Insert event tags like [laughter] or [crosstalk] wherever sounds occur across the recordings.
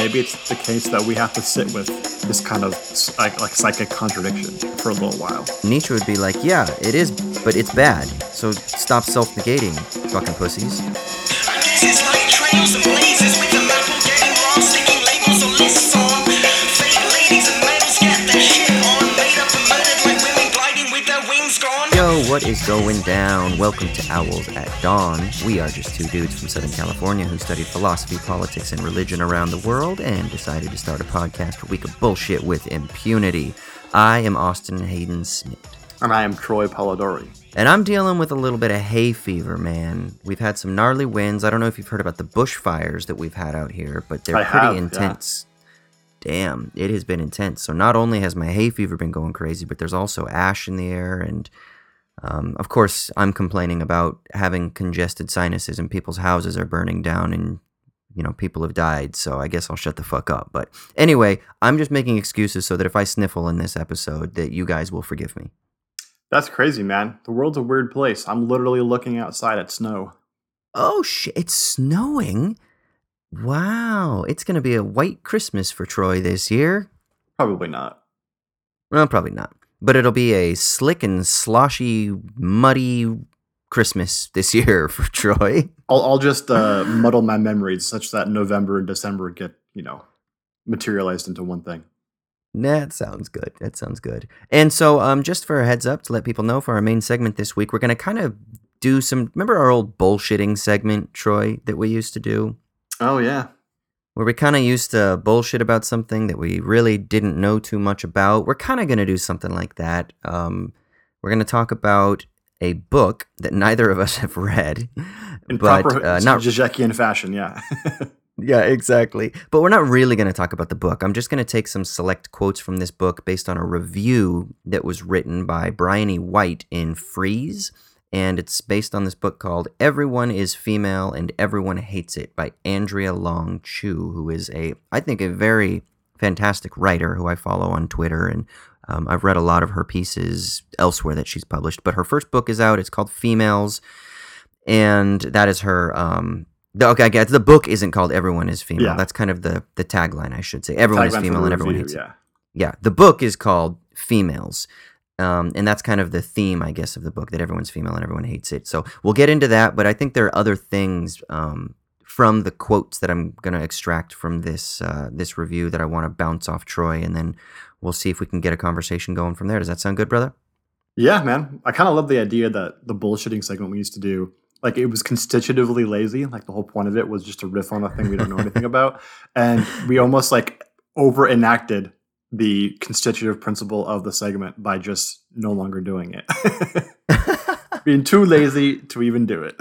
Maybe it's the case that we have to sit with this kind of like, like psychic contradiction for a little while. Nietzsche would be like, yeah, it is, but it's bad. So stop self negating, fucking pussies. What is going down? Welcome to Owls at Dawn. We are just two dudes from Southern California who studied philosophy, politics, and religion around the world and decided to start a podcast where we could bullshit with impunity. I am Austin Hayden Smith. And I am Troy Polidori. And I'm dealing with a little bit of hay fever, man. We've had some gnarly winds. I don't know if you've heard about the bushfires that we've had out here, but they're I pretty have, yeah. intense. Damn, it has been intense. So not only has my hay fever been going crazy, but there's also ash in the air, and um, of course, I'm complaining about having congested sinuses and people's houses are burning down, and you know people have died. So I guess I'll shut the fuck up. But anyway, I'm just making excuses so that if I sniffle in this episode, that you guys will forgive me. That's crazy, man. The world's a weird place. I'm literally looking outside at snow. Oh shit! It's snowing. Wow, it's gonna be a white Christmas for Troy this year. Probably not. Well, probably not. But it'll be a slick and sloshy, muddy Christmas this [laughs] year for Troy. I'll, I'll just uh, muddle my memories such that November and December get, you know, materialized into one thing. That sounds good. That sounds good. And so, um, just for a heads up to let people know for our main segment this week, we're gonna kind of do some. Remember our old bullshitting segment, Troy, that we used to do, Oh, yeah. Where we kind of used to bullshit about something that we really didn't know too much about. We're kind of gonna do something like that. Um, we're gonna talk about a book that neither of us [laughs] have read, In but proper uh, not Zizekian fashion, yeah. [laughs] Yeah, exactly. But we're not really going to talk about the book. I'm just going to take some select quotes from this book based on a review that was written by Brian E. White in Frieze. And it's based on this book called Everyone is Female and Everyone Hates It by Andrea Long Chu, who is a, I think, a very fantastic writer who I follow on Twitter. And um, I've read a lot of her pieces elsewhere that she's published. But her first book is out. It's called Females. And that is her um, the, okay, I it. the book isn't called "Everyone Is Female." Yeah. That's kind of the the tagline, I should say. Everyone is Tagline female and everyone review, hates it. yeah. Yeah, the book is called "Females," um, and that's kind of the theme, I guess, of the book that everyone's female and everyone hates it. So we'll get into that, but I think there are other things um, from the quotes that I'm going to extract from this uh, this review that I want to bounce off Troy, and then we'll see if we can get a conversation going from there. Does that sound good, brother? Yeah, man. I kind of love the idea that the bullshitting segment we used to do, like it was constitutively lazy. Like the whole point of it was just to riff on a thing we don't know anything about. [laughs] And we almost like over enacted the constitutive principle of the segment by just no longer doing it. [laughs] Being too lazy to even do it.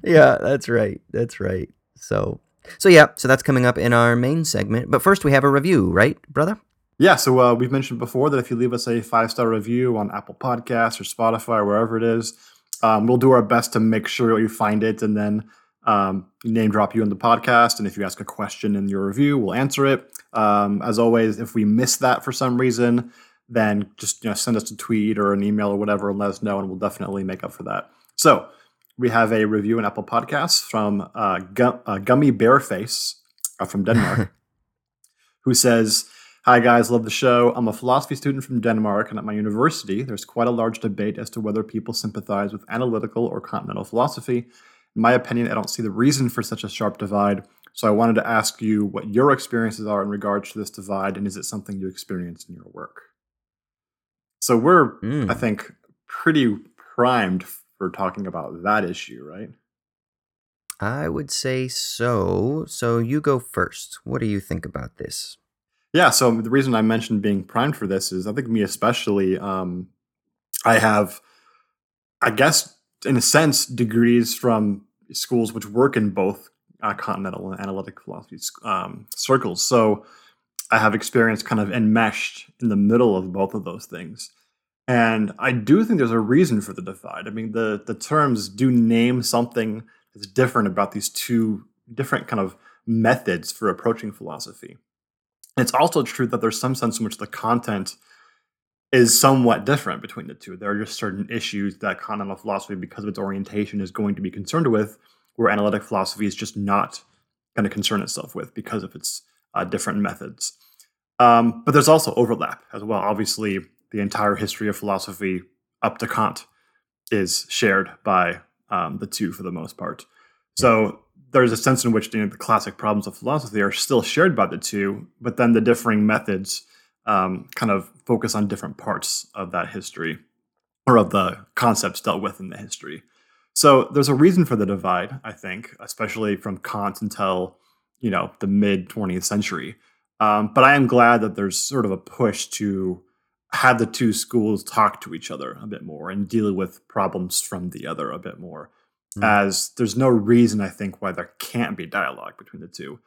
[laughs] yeah, that's right. That's right. So, so yeah, so that's coming up in our main segment. But first, we have a review, right, brother? Yeah, so uh, we've mentioned before that if you leave us a five star review on Apple Podcasts or Spotify or wherever it is, um, we'll do our best to make sure you find it and then um, name drop you in the podcast. And if you ask a question in your review, we'll answer it. Um, as always, if we miss that for some reason, then just you know send us a tweet or an email or whatever and let us know, and we'll definitely make up for that. So we have a review in Apple Podcasts from uh, uh, Gummy Bearface uh, from Denmark, [laughs] who says. Hi, guys, love the show. I'm a philosophy student from Denmark, and at my university, there's quite a large debate as to whether people sympathize with analytical or continental philosophy. In my opinion, I don't see the reason for such a sharp divide, so I wanted to ask you what your experiences are in regards to this divide, and is it something you experience in your work? So we're, Mm. I think, pretty primed for talking about that issue, right? I would say so. So you go first. What do you think about this? Yeah, so the reason I mentioned being primed for this is I think me especially, um, I have, I guess, in a sense, degrees from schools which work in both uh, continental and analytic philosophy um, circles. So I have experience kind of enmeshed in the middle of both of those things. And I do think there's a reason for the divide. I mean, the the terms do name something that's different about these two different kind of methods for approaching philosophy. It's also true that there's some sense in which the content is somewhat different between the two. There are just certain issues that continental philosophy, because of its orientation, is going to be concerned with, where analytic philosophy is just not going to concern itself with because of its uh, different methods. Um, but there's also overlap as well. Obviously, the entire history of philosophy up to Kant is shared by um, the two for the most part. So there's a sense in which you know, the classic problems of philosophy are still shared by the two, but then the differing methods um, kind of focus on different parts of that history or of the concepts dealt with in the history. So there's a reason for the divide, I think, especially from Kant until you know the mid 20th century. Um, but I am glad that there's sort of a push to have the two schools talk to each other a bit more and deal with problems from the other a bit more. Mm. As there's no reason, I think, why there can't be dialogue between the two.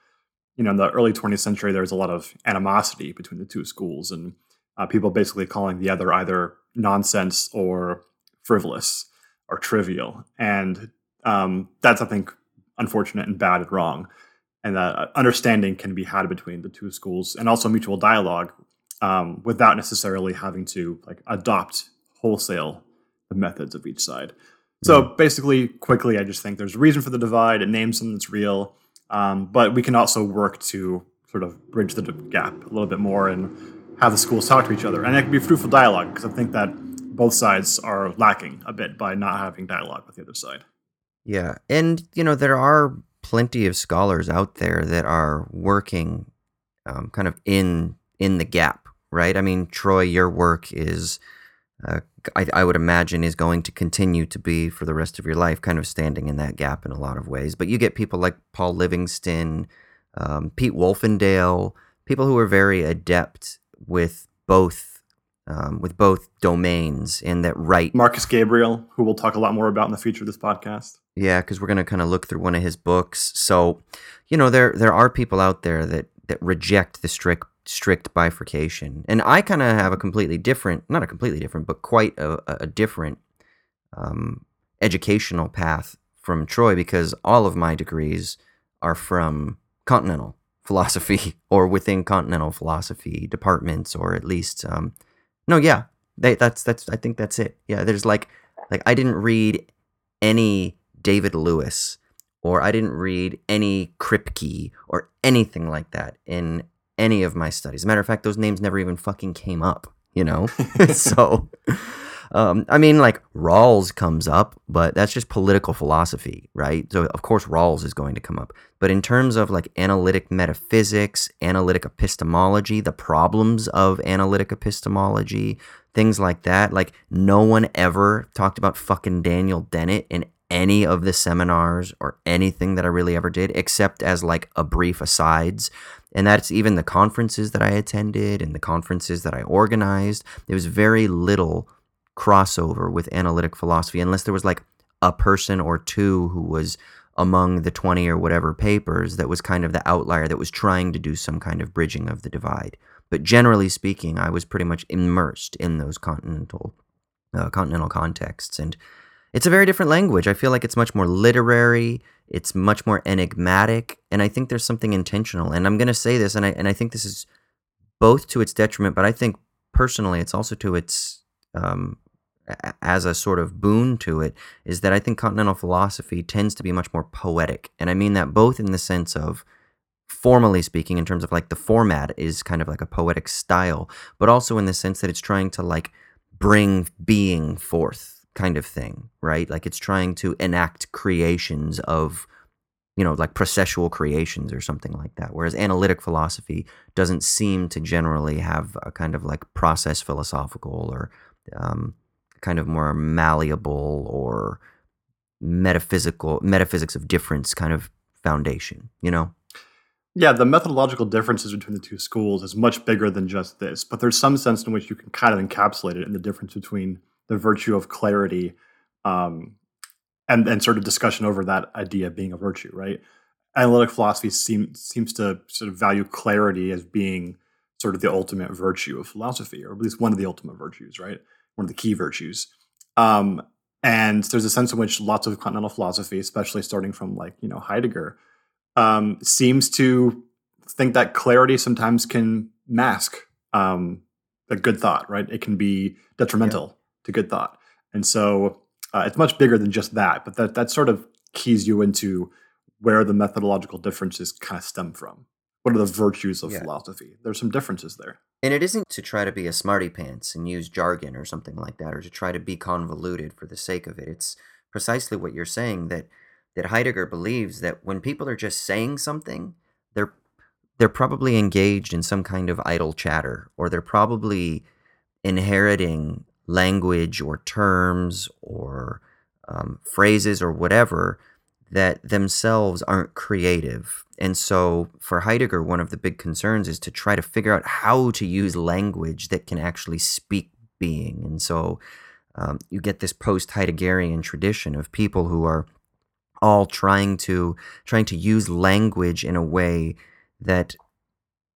You know, in the early 20th century, there was a lot of animosity between the two schools and uh, people basically calling the other either nonsense or frivolous or trivial. And um, that's, I think, unfortunate and bad and wrong. And that uh, understanding can be had between the two schools and also mutual dialogue um, without necessarily having to like adopt wholesale the methods of each side. So mm-hmm. basically, quickly, I just think there's a reason for the divide. It names something that's real, um, but we can also work to sort of bridge the gap a little bit more and have the schools talk to each other, and it can be fruitful dialogue because I think that both sides are lacking a bit by not having dialogue with the other side. Yeah, and you know there are plenty of scholars out there that are working um, kind of in in the gap right? I mean, Troy, your work is, uh, I, I, would imagine, is going to continue to be for the rest of your life, kind of standing in that gap in a lot of ways. But you get people like Paul Livingston, um, Pete Wolfendale, people who are very adept with both. Um, with both domains in that right Markus Gabriel, who we'll talk a lot more about in the future of this podcast. Yeah, because we're going to kind of look through one of his books. So, you know, there there are people out there that that reject the strict strict bifurcation. And I kind of have a completely different, not a completely different, but quite a, a different um, educational path from Troy because all of my degrees are from continental [laughs] philosophy or within continental philosophy departments, or at least, um, no, yeah, they, that's that's I think that's it. Yeah, there's like like I didn't read any David Lewis or I didn't read any Kripke or anything like that in any of my studies. Matter of fact, those names never even fucking came up, you know? [laughs] [laughs] so, um, I mean, like Rawls comes up, but that's just political philosophy, right? So, of course, Rawls is going to come up. But in terms of like analytic metaphysics, analytic epistemology, the problems of analytic epistemology, things like that, like no one ever talked about fucking Daniel Dennett in any of the seminars or anything that I really ever did, except as like a brief asides. And that's even the conferences that I attended and the conferences that I organized. There was very little crossover with analytic philosophy, unless there was like a person or two who was among the 20 or whatever papers that was kind of the outlier that was trying to do some kind of bridging of the divide. But generally speaking, I was pretty much immersed in those continental uh, continental contexts and it's a very different language. I feel like it's much more literary, it's much more enigmatic, and I think there's something intentional. And I'm going to say this and I and I think this is both to its detriment, but I think personally it's also to its um, as a sort of boon to it is that I think continental philosophy tends to be much more poetic. And I mean that both in the sense of formally speaking in terms of like the format is kind of like a poetic style, but also in the sense that it's trying to like bring being forth kind of thing, right? Like it's trying to enact creations of, you know, like processual creations or something like that. Whereas analytic philosophy doesn't seem to generally have a kind of like process philosophical or um, kind of more malleable or metaphysical metaphysics of difference kind of foundation, you know? Yeah, the methodological differences between the two schools is much bigger than just this, but there's some sense in which you can kind of encapsulate it in the difference between the virtue of clarity um, and and sort of discussion over that idea being a virtue, right? Analytic philosophy seem, seems to sort of value clarity as being sort of the ultimate virtue of philosophy, or at least one of the ultimate virtues, right? One of the key virtues. Um, and there's a sense in which lots of continental philosophy, especially starting from like you know Heidegger, um, seems to think that clarity sometimes can mask um, a good thought, right? It can be detrimental to good thought. And so uh, it's much bigger than just that, but that that sort of keys you into where the methodological differences kind of stem from. What are the virtues of Yeah. philosophy? There's some differences there. And it isn't to try to be a smarty pants and use jargon or something like that, or to try to be convoluted for the sake of it. It's precisely what you're saying that that Heidegger believes that when people are just saying something, they're they're probably engaged in some kind of idle chatter, or they're probably inheriting language or terms or um, phrases or whatever that themselves aren't creative. And so for Heidegger, one of the big concerns is to try to figure out how to use language that can actually speak being. And so um, you get this post Heideggerian tradition of people who are all trying to trying to use language in a way that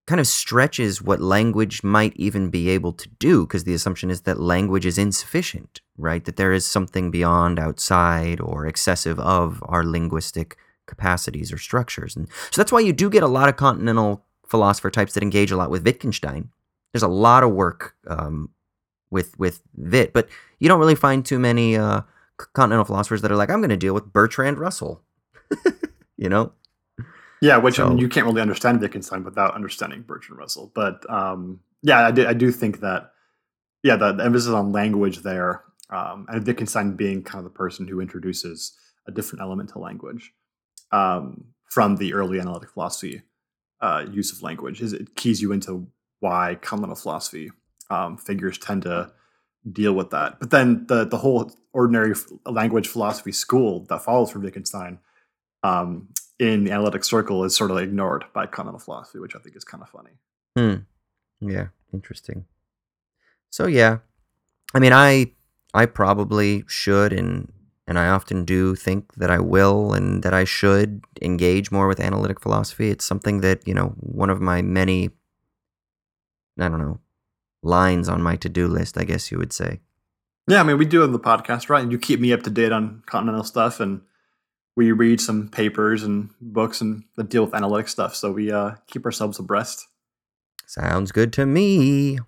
kind of stretches what language might even be able to do because the assumption is that language is insufficient right? That there is something beyond outside or excessive of our linguistic capacities or structures. And so that's why you do get a lot of continental philosopher types that engage a lot with wittgenstein. There's a lot of work um, with with Witt, but you don't really find too many uh, continental philosophers that are like, I'm going to deal with Bertrand Russell. [laughs] you know, Yeah, which I mean, you can't really understand Wittgenstein without understanding Bertrand Russell. But um, yeah, I do, I do think that yeah, the, the emphasis on language there, um, and Wittgenstein being kind of the person who introduces a different element to language um, from the early analytic philosophy uh, use of language, is it keys you into why continental philosophy um, figures tend to deal with that. But then the the whole ordinary language philosophy school that follows from Wittgenstein um, in the analytic circle is sort of ignored by continental philosophy, which I think is kind of funny. Hmm. Yeah, interesting. So yeah, I mean, I I probably should and and I often do think that I will and that I should engage more with analytic philosophy. It's something that you know one of my many I don't know lines on my to do list. I guess you would say. Yeah, I mean, we do it on the podcast, right? And you keep me up to date on continental stuff, and we read some papers and books and that deal with analytic stuff. So we uh, keep ourselves abreast. Sounds good to me.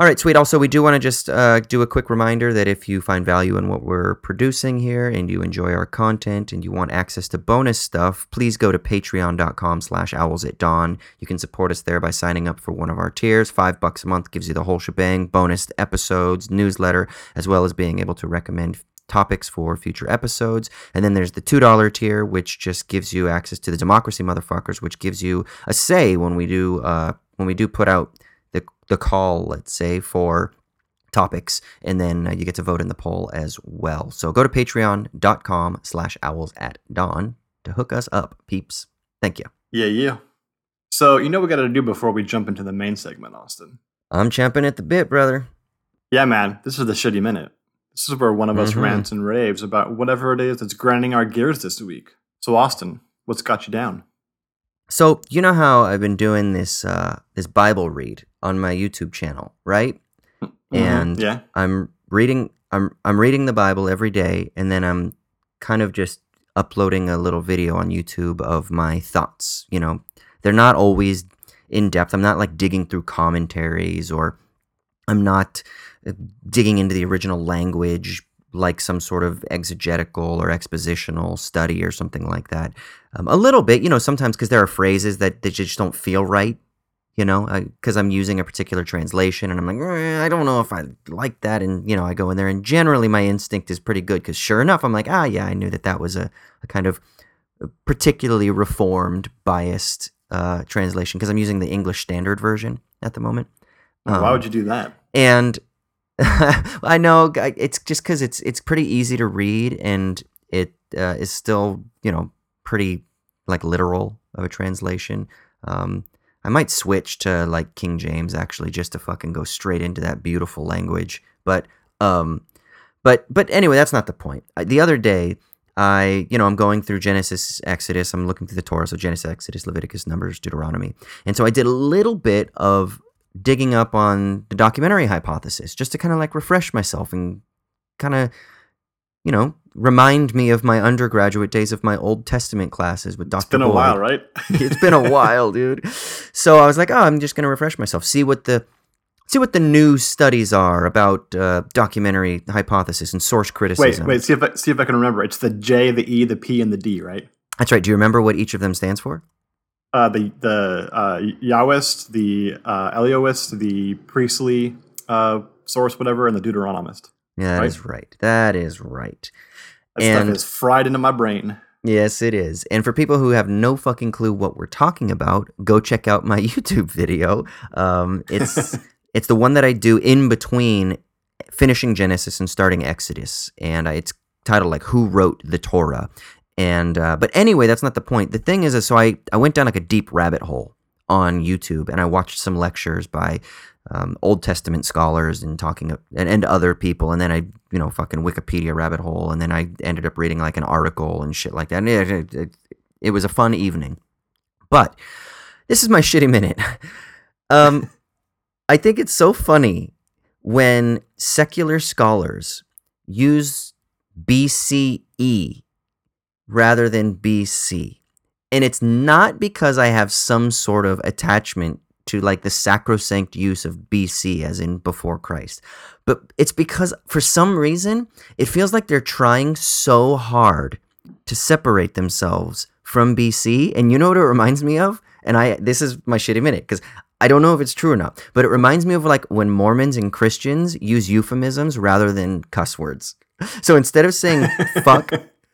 All right, sweet. Also, we do want to just uh, do a quick reminder that if you find value in what we're producing here and you enjoy our content and you want access to bonus stuff, please go to patreon.com slash owls at dawn. You can support us there by signing up for one of our tiers. Five bucks a month gives you the whole shebang, bonus episodes, newsletter, as well as being able to recommend topics for future episodes. And then there's the $2 tier, which just gives you access to the democracy motherfuckers, which gives you a say when we do uh, when we do put out the the call, let's say, for topics, and then uh, you get to vote in the poll as well. So go to patreon.com slash owls at dawn to hook us up, peeps. Thank you. Yeah, yeah. So you know what we got to do before we jump into the main segment, Austin. I'm champing at the bit, brother. Yeah, man, this is the shitty minute. This is where one of us Mhm. rants and raves about whatever it is that's grinding our gears this week. So, Austin, what's got you down? So you know how I've been doing this uh, this Bible read on my YouTube channel, right? Mhm. And yeah, I'm reading I'm I'm reading the Bible every day and then I'm kind of just uploading a little video on YouTube of my thoughts, you know. They're not always in depth. I'm not like digging through commentaries or I'm not digging into the original language like some sort of exegetical or expositional study or something like that. Um, a little bit, you know, sometimes because there are phrases that, that just don't feel right, you know, because I'm using a particular translation and I'm like, "Eh, I don't know if I like that. And, you know, I go in there and generally my instinct is pretty good because sure enough, I'm like, ah, yeah, I knew that that was a, a kind of particularly reformed, biased uh, translation because I'm using the English Standard Version at the moment. Why Um, would you do that? and [laughs] I know it's just because it's it's pretty easy to read and it uh, is still you know pretty like literal of a translation. Um, I might switch to like King James actually just to fucking go straight into that beautiful language. But um, but but anyway, that's not the point. The other day. I, you know, I'm going through Genesis, Exodus. I'm looking through the Torah, so Genesis, Exodus, Leviticus, Numbers, Deuteronomy, and so I did a little bit of digging up on the documentary hypothesis just to kind of like refresh myself and kind of you know remind me of my undergraduate days of my old testament classes with dr [laughs] It's been a while, right? it's [laughs] been a while dude so i was like oh i'm just going to refresh myself see what the see what the new studies are about uh, documentary hypothesis and source criticism. wait, wait. See if I, see if I can remember. It's the J, the E, the P, and the D, right? That's right. Do you remember what each of them stands for? Uh, the the uh, Yahwist, the uh, Elohist, the Priestly uh, source, whatever, and the Deuteronomist. Yeah, that Right? is right. That is right. That And- stuff is fried into my brain. Yes, it is. And for people who have no fucking clue what we're talking about, go check out my [laughs] YouTube video. Um, it's [laughs] it's the one that I do in between finishing Genesis and starting Exodus, and I, it's titled like "Who Wrote the Torah." And uh, but anyway, that's not the point. The thing is, is so I I went down like a deep rabbit hole on YouTube, and I watched some lectures by um, Old Testament scholars and talking and, and other people, and then I you know fucking Wikipedia rabbit hole, and then I ended up reading like an article and shit like that. And it, it, it, it was a fun evening, but this is my [laughs] shitty minute. Um, I think it's so funny when secular scholars use BCE rather than BC. And it's not because I have some sort of attachment to like the sacrosanct use of BC as in before Christ. But it's because for some reason it feels like they're trying so hard to separate themselves from BC. And you know what it reminds me of? And I this is my shitty minute because I don't know if it's true or not, but it reminds me of like when Mormons and Christians use euphemisms rather than cuss words. [laughs] So instead of saying [laughs] fuck,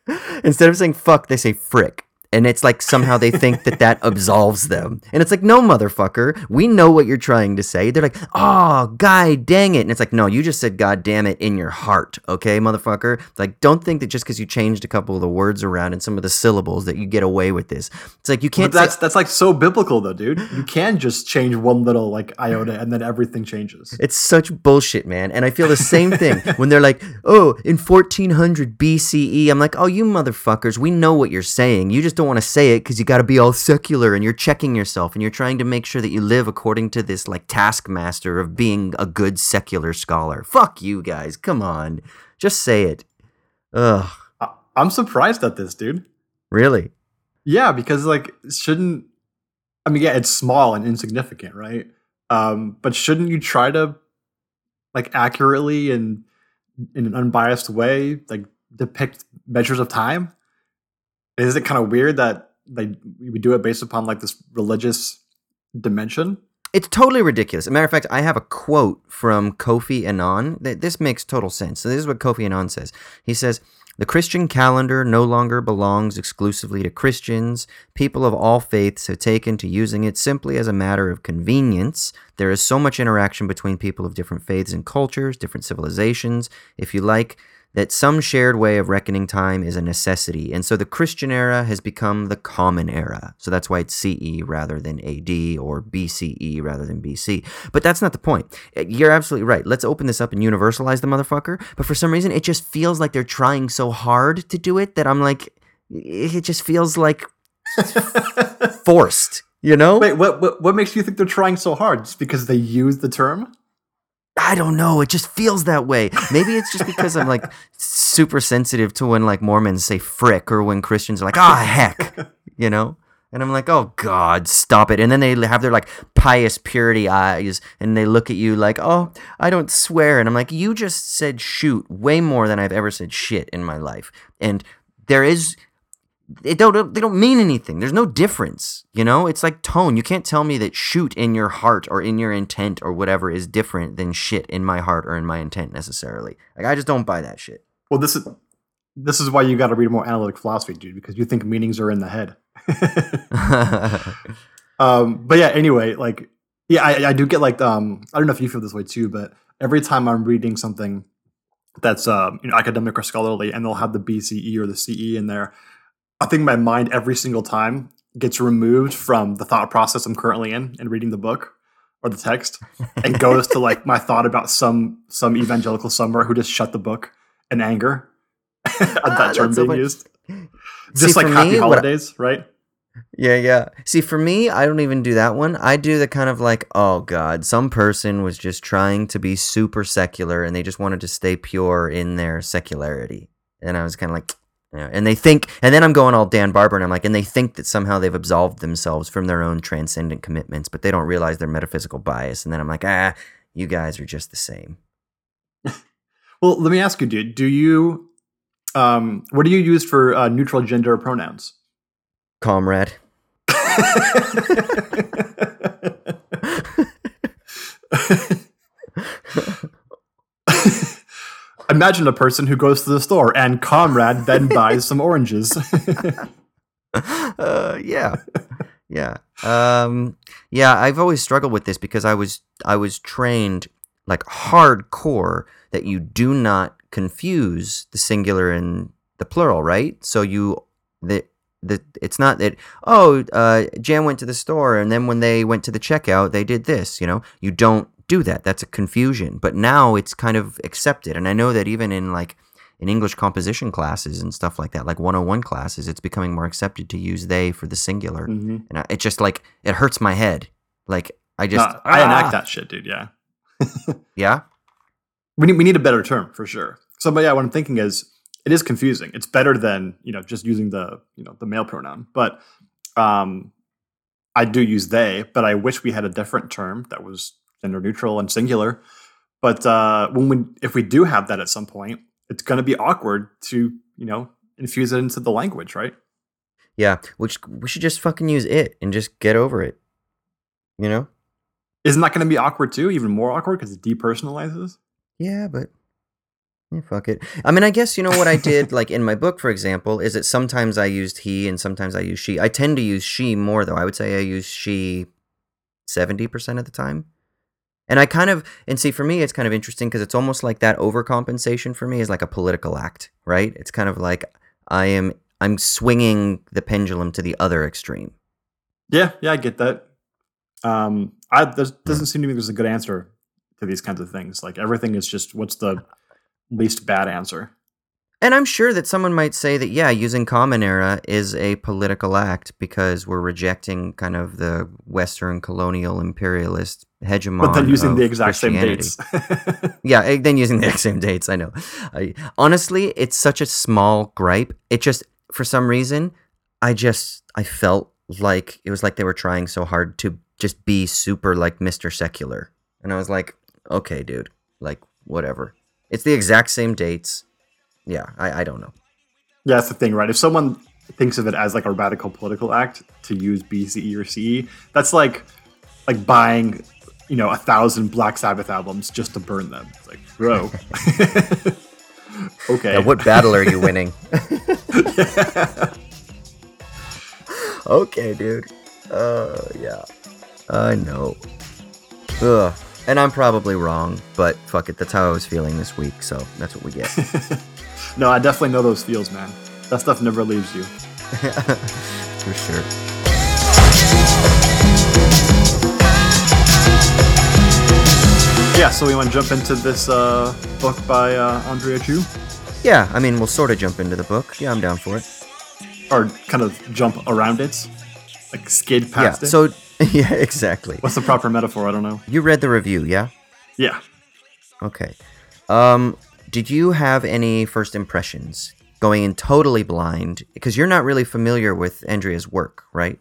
[laughs] instead of saying fuck, they say frick. And it's like somehow they think that that absolves them. And it's like, no, motherfucker, we know what you're trying to say. They're like, oh, guy, dang it. And it's like, no, you just said God damn it in your heart, okay, motherfucker? Like, don't think that just because you changed a couple of the words around and some of the syllables that you get away with this. It's like, you can't that's say, that's like so biblical though, dude. You can just change one little like iota and then everything changes. It's such bullshit, man. And I feel the same thing [laughs] when they're like, oh, in 1400 BCE. I'm like, oh, you motherfuckers, we know what you're saying. You just don't want to say it because you got to be all secular and you're checking yourself and you're trying to make sure that you live according to this like taskmaster of being a good secular scholar. Fuck you guys. Come on. Just say it. Ugh. I, I'm surprised at this, dude. Really? Yeah, because like shouldn't I mean yeah, it's small and insignificant, right? Um, but shouldn't you try to like accurately and in an unbiased way like depict measures of time? Is it kind of weird that they we do it based upon like this religious dimension? It's totally ridiculous. As a matter of fact, I have a quote from Kofi Annan. that This makes total sense. So this is what Kofi Annan says. He says, "The Christian calendar no longer belongs exclusively to Christians. People of all faiths have taken to using it simply as a matter of convenience. There is so much interaction between people of different faiths and cultures, different civilizations, if you like." That some shared way of reckoning time is a necessity. And so the Christian era has become the common era. So that's why it's CE rather than AD or BCE rather than BC. But that's not the point. Uh, You're absolutely right. Let's open this up and universalize the motherfucker. But for some reason, it just feels like they're trying so hard to do it that I'm like, it just feels like [laughs] forced, you know? Wait, what, what what makes you think they're trying so hard? Just because they use the term? I don't know. It just feels that way. Maybe it's just because I'm like [laughs] super sensitive to when like Mormons say frick or when Christians are like, ah, heck, [laughs] you know? And I'm like, oh God, stop it. And then they have their like pious purity eyes and they look at you like, oh, I don't swear. And I'm like, you just said shoot way more than I've ever said shit in my life. And there is it don't they don't mean anything. There's no difference, you know? It's like tone. You can't tell me that shoot in your heart or in your intent or whatever is different than shit in my heart or in my intent necessarily. Like I just don't buy that shit. Well, this is this is why you got to read more analytic philosophy, dude, because you think meanings are in the head. [laughs] [laughs] um, but yeah, anyway, like yeah, I, I do get like um, I don't know if you feel this way too, but every time I'm reading something that's um, you know academic or scholarly, and they'll have the BCE or the CE in there, I think my mind every single time gets removed from the thought process I'm currently in and reading the book or the text, [laughs] and goes to like my thought about some some evangelical somewhere who just shut the book in anger [laughs] at Ah, that term so being funny. used. See, Just like happy me, what I- holidays, right? Yeah, yeah. See, for me, I don't even do that one. I do the kind of like, oh God, some person was just trying to be super secular and they just wanted to stay pure in their secularity. And I was kind of like, yeah. and they think, and then I'm going all Dan Barber and I'm like, and they think that somehow they've absolved themselves from their own transcendent commitments, but they don't realize their metaphysical bias. And then I'm like, ah, you guys are just the same. [laughs] Well, let me ask you, dude. Do you, um, what do you use for uh, neutral gender pronouns? comrade. [laughs] [laughs] Imagine a person who goes to the store and comrade then [laughs] buys some oranges. [laughs] uh, yeah, yeah, um, yeah. I've always struggled with this because I was I was trained like hardcore that you do not confuse the singular and the plural, right? So you the the it's not that oh uh, Jan went to the store and then when they went to the checkout they did this. You know, you don't do that. That's a confusion. But now it's kind of accepted, and I know that even in like in English composition classes and stuff like that, like 101 classes, it's becoming more accepted to use they for the singular. mm-hmm. And I, it just like it hurts my head. Like I just no, I enact ah! that shit, dude. Yeah, [laughs] Yeah. we need we need a better term for sure. So, but yeah, what I'm thinking is it is confusing. It's better than you know just using the you know the male pronoun, but um, I do use they, but I wish we had a different term that was gender neutral and singular. But uh, when we if we do have that at some point, it's going to be awkward to you know infuse it into the language, right? Yeah. Which we should just fucking use it and just get over it. You know? Isn't that going to be awkward too? Even more awkward because it depersonalizes. Yeah, but yeah, fuck it. I mean, I guess you know what I did, [laughs] like in my book, for example, is that sometimes I used he and sometimes I use she. I tend to use she more, though. I would say I use she seventy percent of the time. And I kind of, and see, for me, it's kind of interesting because it's almost like that overcompensation for me is like a political act, right? It's kind of like I am, I'm swinging the pendulum to the other extreme. Yeah, yeah, I get that. Um, I there doesn't seem to me there's a good answer to these kinds of things. Like everything is just what's the least bad answer. And I'm sure that someone might say that, yeah, using Common Era is a political act because we're rejecting kind of the Western colonial imperialist hegemon. But then using the exact same dates. [laughs] [laughs] Yeah, eh, then using the exact [laughs] same dates. I know. I, honestly, it's such a small gripe. It just, for some reason, I just, I felt like it was like they were trying so hard to just be super like Mr. Secular. And I was like, okay, dude, like, whatever. It's the exact same dates. Yeah, I, I don't know. yeah, that's the thing, right? If someone thinks of it as like a radical political act to use BCE or CE, that's like like buying, you know, a thousand Black Sabbath albums just to burn them. It's like, bro. [laughs] okay. Now, what battle are you winning? [laughs] okay, dude. Uh, yeah. I know. Ugh. And I'm probably wrong, but fuck it. That's how I was feeling this week, so that's what we get. [laughs] no, I definitely know those feels, man. That stuff never leaves you. [laughs] For sure. Yeah, so we want to jump into this uh, book by uh, Andrea Chu, Yeah, I mean, we'll sort of jump into the book. Yeah, I'm down for it. or kind of jump around it, like skid Yeah, past it. so, [laughs] yeah, exactly. What's the proper metaphor? I don't know. You read the review, yeah? Yeah. Okay. Um, did you have any first impressions going in totally blind? Because you're not really familiar with Andrea's work, right?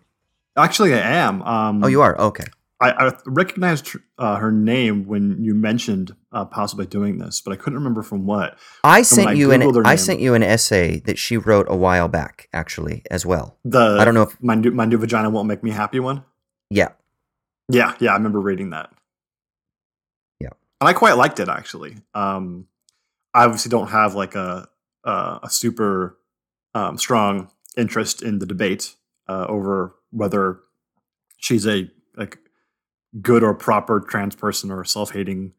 Actually, I am. Um, Oh, you are? Okay. I, I recognized uh, her name when you mentioned uh, possibly doing this, but I couldn't remember from what. I when sent I you an Googled her I sent you an essay that she wrote a while back, actually, as well. The I don't know if my new, my new vagina won't make me happy one. yeah. Yeah, yeah, I remember reading that. Yeah. and I quite liked it actually. Um, I obviously don't have like a a, a super um, strong interest in the debate uh, over whether she's a like good or proper trans person or self hating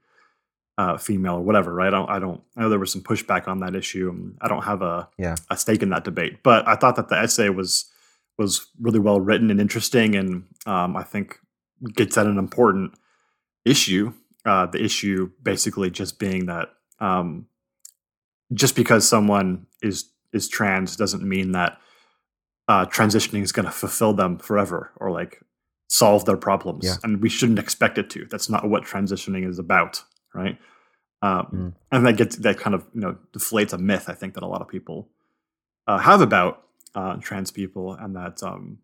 uh, female or whatever. Right? I don't. I don't. I know there was some pushback on that issue. I don't have a Yeah. a stake in that debate, but I thought that the essay was was really well written and interesting, and um, I think gets at an important issue. Uh, the issue basically just being that um, just because someone is is trans doesn't mean that uh, transitioning is going to fulfill them forever or like solve their problems, Yeah. and we shouldn't expect it to. That's not what transitioning is about, right? Um, Mm. And that gets that kind of you know deflates a myth I think that a lot of people uh, have about uh, trans people, and that um,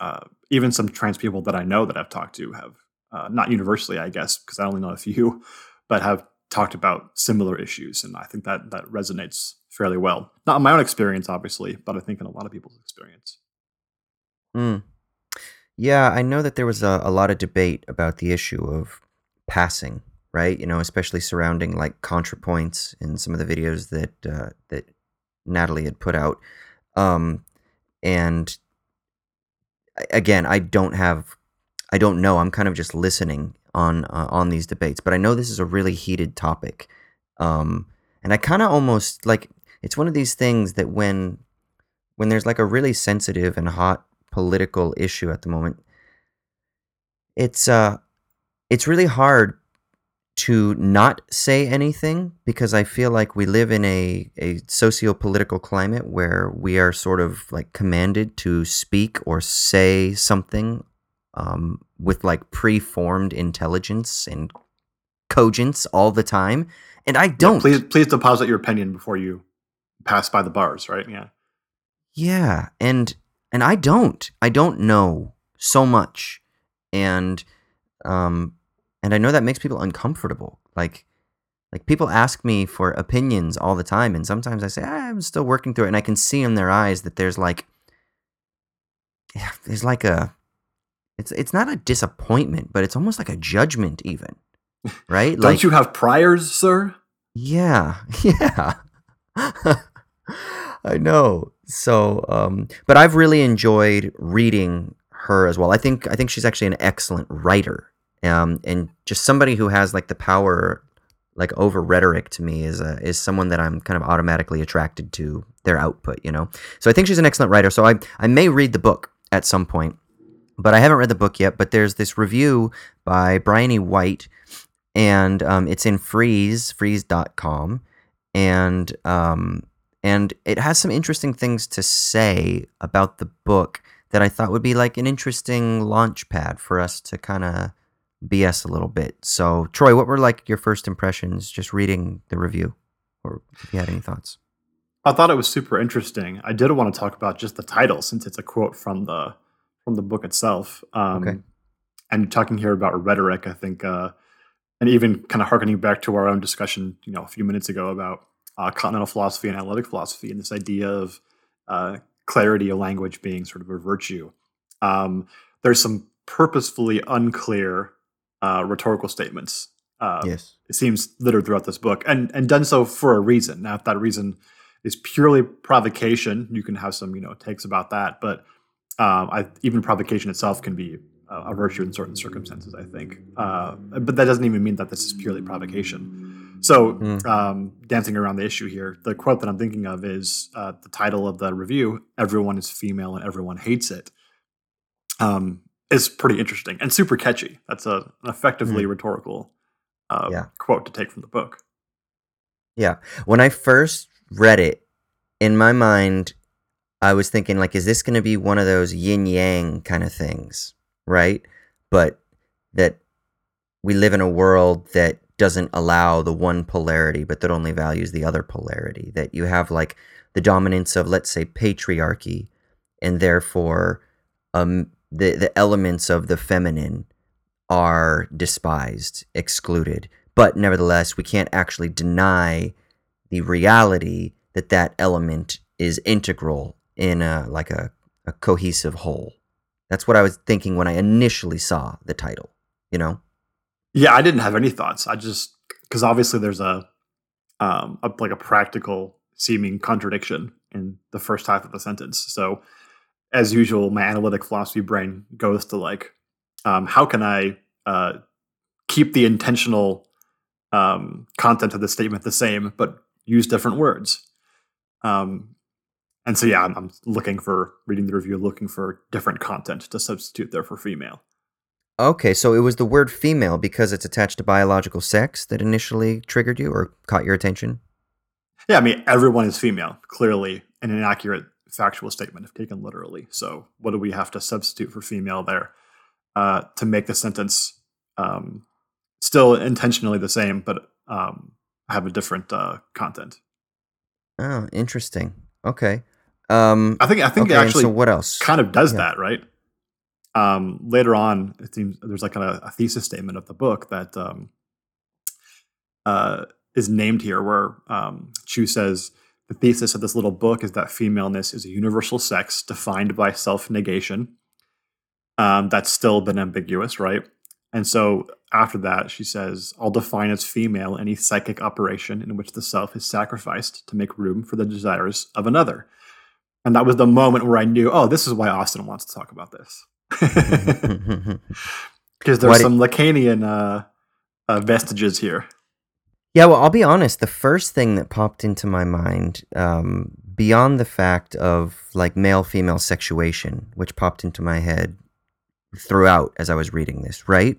uh, even some trans people that I know that I've talked to have uh, not universally, I guess, because I only know a few, [laughs] but have talked about similar issues, and I think that that resonates fairly well. Not in my own experience, obviously, but I think in a lot of people's experience. Mm. Yeah, I know that there was a, a lot of debate about the issue of passing, right? You know, especially surrounding like ContraPoints in some of the videos that uh, that Natalie had put out. Um, and again, I don't have, I don't know. I'm kind of just listening on uh, on these debates, but I know this is a really heated topic. Um, and I kind of almost like it's one of these things that when when there's like a really sensitive and hot political issue at the moment, it's uh it's really hard to not say anything because I feel like we live in a, a socio political climate where we are sort of like commanded to speak or say something um, with like preformed intelligence and cogence all the time. And I don't. Yeah, please, please deposit your opinion before you pass by the bars, right? Yeah. Yeah. And, and I don't. I don't know so much. And, um, and I know that makes people uncomfortable. Like, like people ask me for opinions all the time, and sometimes I say ah, I'm still working through it, and I can see in their eyes that there's like, there's like a, it's it's not a disappointment, but it's almost like a judgment, even, [laughs] right? Don't like, you have priors, sir? Yeah, [laughs] yeah. I know. So, um, but I've really enjoyed reading her as well. I think I think she's actually an excellent writer um, and just somebody who has like the power like over rhetoric to me is a, is someone that I'm kind of automatically attracted to their output, you know. So I think she's an excellent writer. So I I may read the book at some point, but I haven't read the book yet. But there's this review by Bryony White, and um, it's in Frieze Frieze.com, and um, and it has some interesting things to say about the book that I thought would be like an interesting launch pad for us to kind of BS a little bit. So, Troy, what were like your first impressions just reading the review, or if you had any thoughts? I thought it was super interesting. I did want to talk about just the title since it's a quote from the from the book itself. Um, okay. And talking here about rhetoric, I think, uh, and even kind of harkening back to our own discussion, you know, a few minutes ago about uh, continental philosophy and analytic philosophy, and this idea of uh, clarity of language being sort of a virtue. Um, there's some purposefully unclear uh, rhetorical statements. Uh, yes, it seems littered throughout this book, and and done so for a reason. Now, if that reason is purely provocation, you can have some you know takes about that, but um, I, even provocation itself can be a virtue in certain circumstances. I think, uh, but that doesn't even mean that this is purely provocation. So, mm. um, dancing around the issue here, the quote that I'm thinking of is uh, the title of the review: "Everyone is female and everyone hates it." Um, is pretty interesting and super catchy. That's a, an effectively mm. rhetorical uh, yeah. quote to take from the book. Yeah. When I first read it, in my mind, I was thinking, like, is this going to be one of those yin yang kind of things? Right. But that we live in a world that doesn't allow the one polarity, but that only values the other polarity. That you have, like, the dominance of, let's say, patriarchy, and therefore, um, the the elements of the feminine are despised, excluded. But nevertheless, we can't actually deny the reality that that element is integral in a like a, a cohesive whole. That's what I was thinking when I initially saw the title. You know? Yeah, I didn't have any thoughts. I just because obviously there's a um a, like a practical seeming contradiction in the first half of the sentence. So as usual, my analytic philosophy brain goes to like, um, how can I uh, keep the intentional um, content of the statement the same, but use different words? Um, and so, yeah, I'm, I'm, looking for reading the review, looking for different content to substitute there for female. Okay, so it was the word female because it's attached to biological sex that initially triggered you or caught your attention? Yeah, I mean, everyone is female, clearly an inaccurate factual statement if taken literally. So, what do we have to substitute for female there uh, to make the sentence um, still intentionally the same, but um, have a different uh, content? Oh, interesting. Okay. Um, I think I think okay, actually so what else kind of does yeah. that right. Um, later on, it seems there's like a, a thesis statement of the book that um, uh, is named here, where um, Chu says the thesis of this little book is that femaleness is a universal sex defined by self negation, um, that's still been ambiguous, right? And so after that, she says, I'll define as female any psychic operation in which the self is sacrificed to make room for the desires of another. And that was the moment where I knew, oh, this is why Austin wants to talk about this. [laughs] Because there's some Lacanian uh, uh, vestiges here. Yeah, well, I'll be honest. The first thing that popped into my mind, um, beyond the fact of like male female sexuation, which popped into my head throughout as I was reading this, right?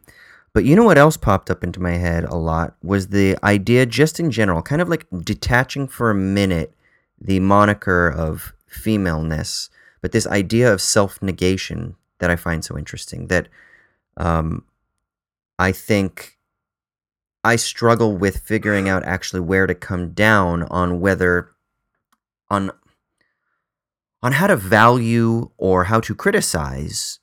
But you know what else popped up into my head a lot was the idea, just in general, kind of like detaching for a minute the moniker of femaleness, but this idea of self negation that I find so interesting. That um, I think I struggle with figuring out actually where to come down on whether on on how to value or how to criticize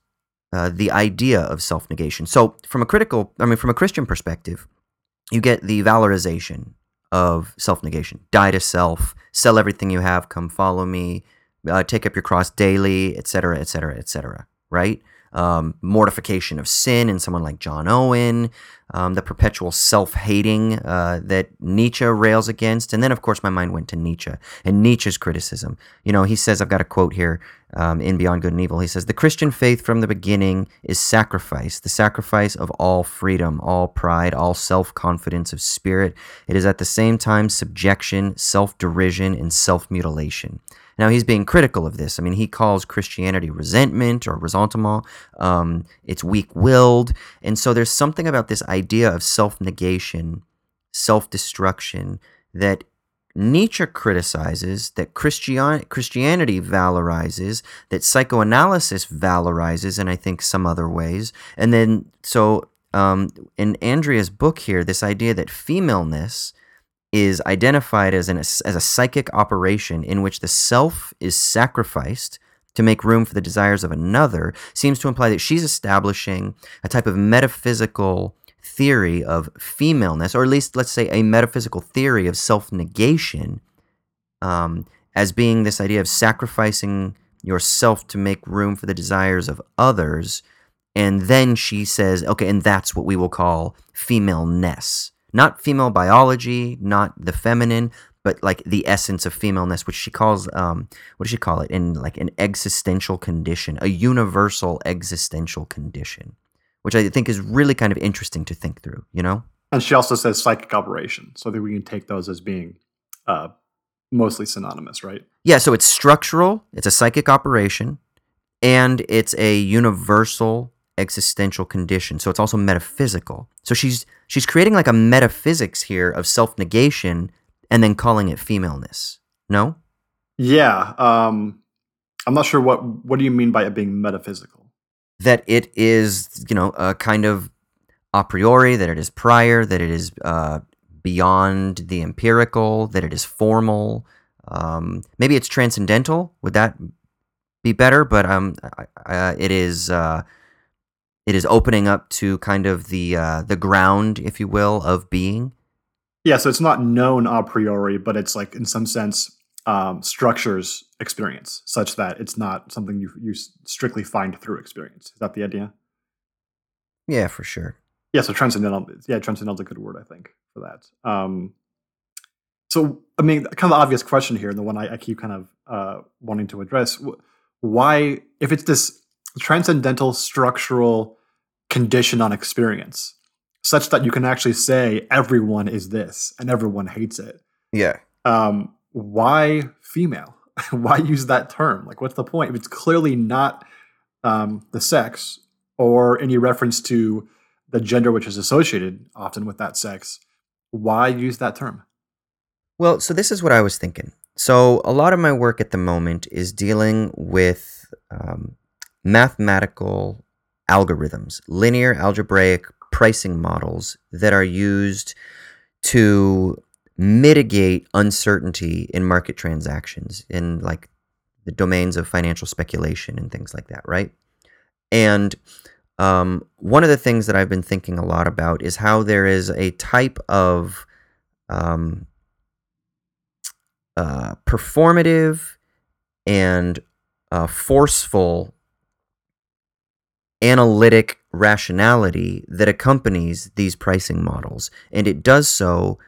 uh, the idea of self negation. So, from a critical, I mean, from a Christian perspective, you get the valorization of self negation. Die to self, sell everything you have, come follow me, uh, take up your cross daily, etc., etc., etc. Right? um, mortification of sin in someone like John Owen, um, the perpetual self hating uh, that Nietzsche rails against. And then, of course, my mind went to Nietzsche and Nietzsche's criticism. You know, he says, I've got a quote here um, in Beyond Good and Evil. He says, The Christian faith from the beginning is sacrifice, the sacrifice of all freedom, all pride, all self confidence of spirit. It is at the same time subjection, self derision, and self mutilation. Now, he's being critical of this. I mean, he calls Christianity resentment or ressentiment. Um, it's weak willed. And so there's something about this idea of self negation, self destruction that Nietzsche criticizes, that Christian, Christianity valorizes, that psychoanalysis valorizes, and I think some other ways. And then, so um, in Andrea's book here, this idea that femaleness is identified as, an, as a psychic operation in which the self is sacrificed to make room for the desires of another seems to imply that she's establishing a type of metaphysical theory of femaleness, or at least let's say a metaphysical theory of self negation, um, as being this idea of sacrificing yourself to make room for the desires of others. And then she says, okay, and that's what we will call femaleness not female biology, not the feminine, but like the essence of femaleness, which she calls um, what does she call it? In like an existential condition, a universal existential condition, which I think is really kind of interesting to think through. You know. And she also says psychic operation, so I think we can take those as being uh, mostly synonymous, right? Yeah. So it's structural. It's a psychic operation, and it's a universal existential condition. So it's also metaphysical. So she's she's creating like a metaphysics here of self-negation and then calling it femaleness. No? Yeah. Um I'm not sure what what do you mean by it being metaphysical? That it is, you know, a kind of a priori, that it is prior, that it is uh, beyond the empirical, that it is formal. Um, maybe it's transcendental. Would that be better? But um, uh, it is uh, it is opening up to kind of the uh, the ground, if you will, of being. Yeah, so it's not known a priori, but it's like in some sense um, structures experience such that it's not something you you strictly find through experience. Is that the idea? Yeah, for sure. Yeah, so transcendental. Yeah, transcendental is a good word, I think, for that. Um, so, I mean, kind of the obvious question here, and the one I, I keep kind of uh, wanting to address: why, if it's this transcendental structural condition on experience such that you can actually say everyone is this and everyone hates it. Yeah. Um, why female? [laughs] why use that term? Like, what's the point? If it's clearly not um, the sex or any reference to the gender which is associated often with that sex, why use that term? Well, so this is what I was thinking. So, a lot of my work at the moment is dealing with um, mathematical algorithms, linear algebraic pricing models that are used to mitigate uncertainty in market transactions in like the domains of financial speculation and things like that, right? And um, one of the things that I've been thinking a lot about is how there is a type of um, uh, performative and uh, forceful analytic rationality that accompanies these pricing models, and it does so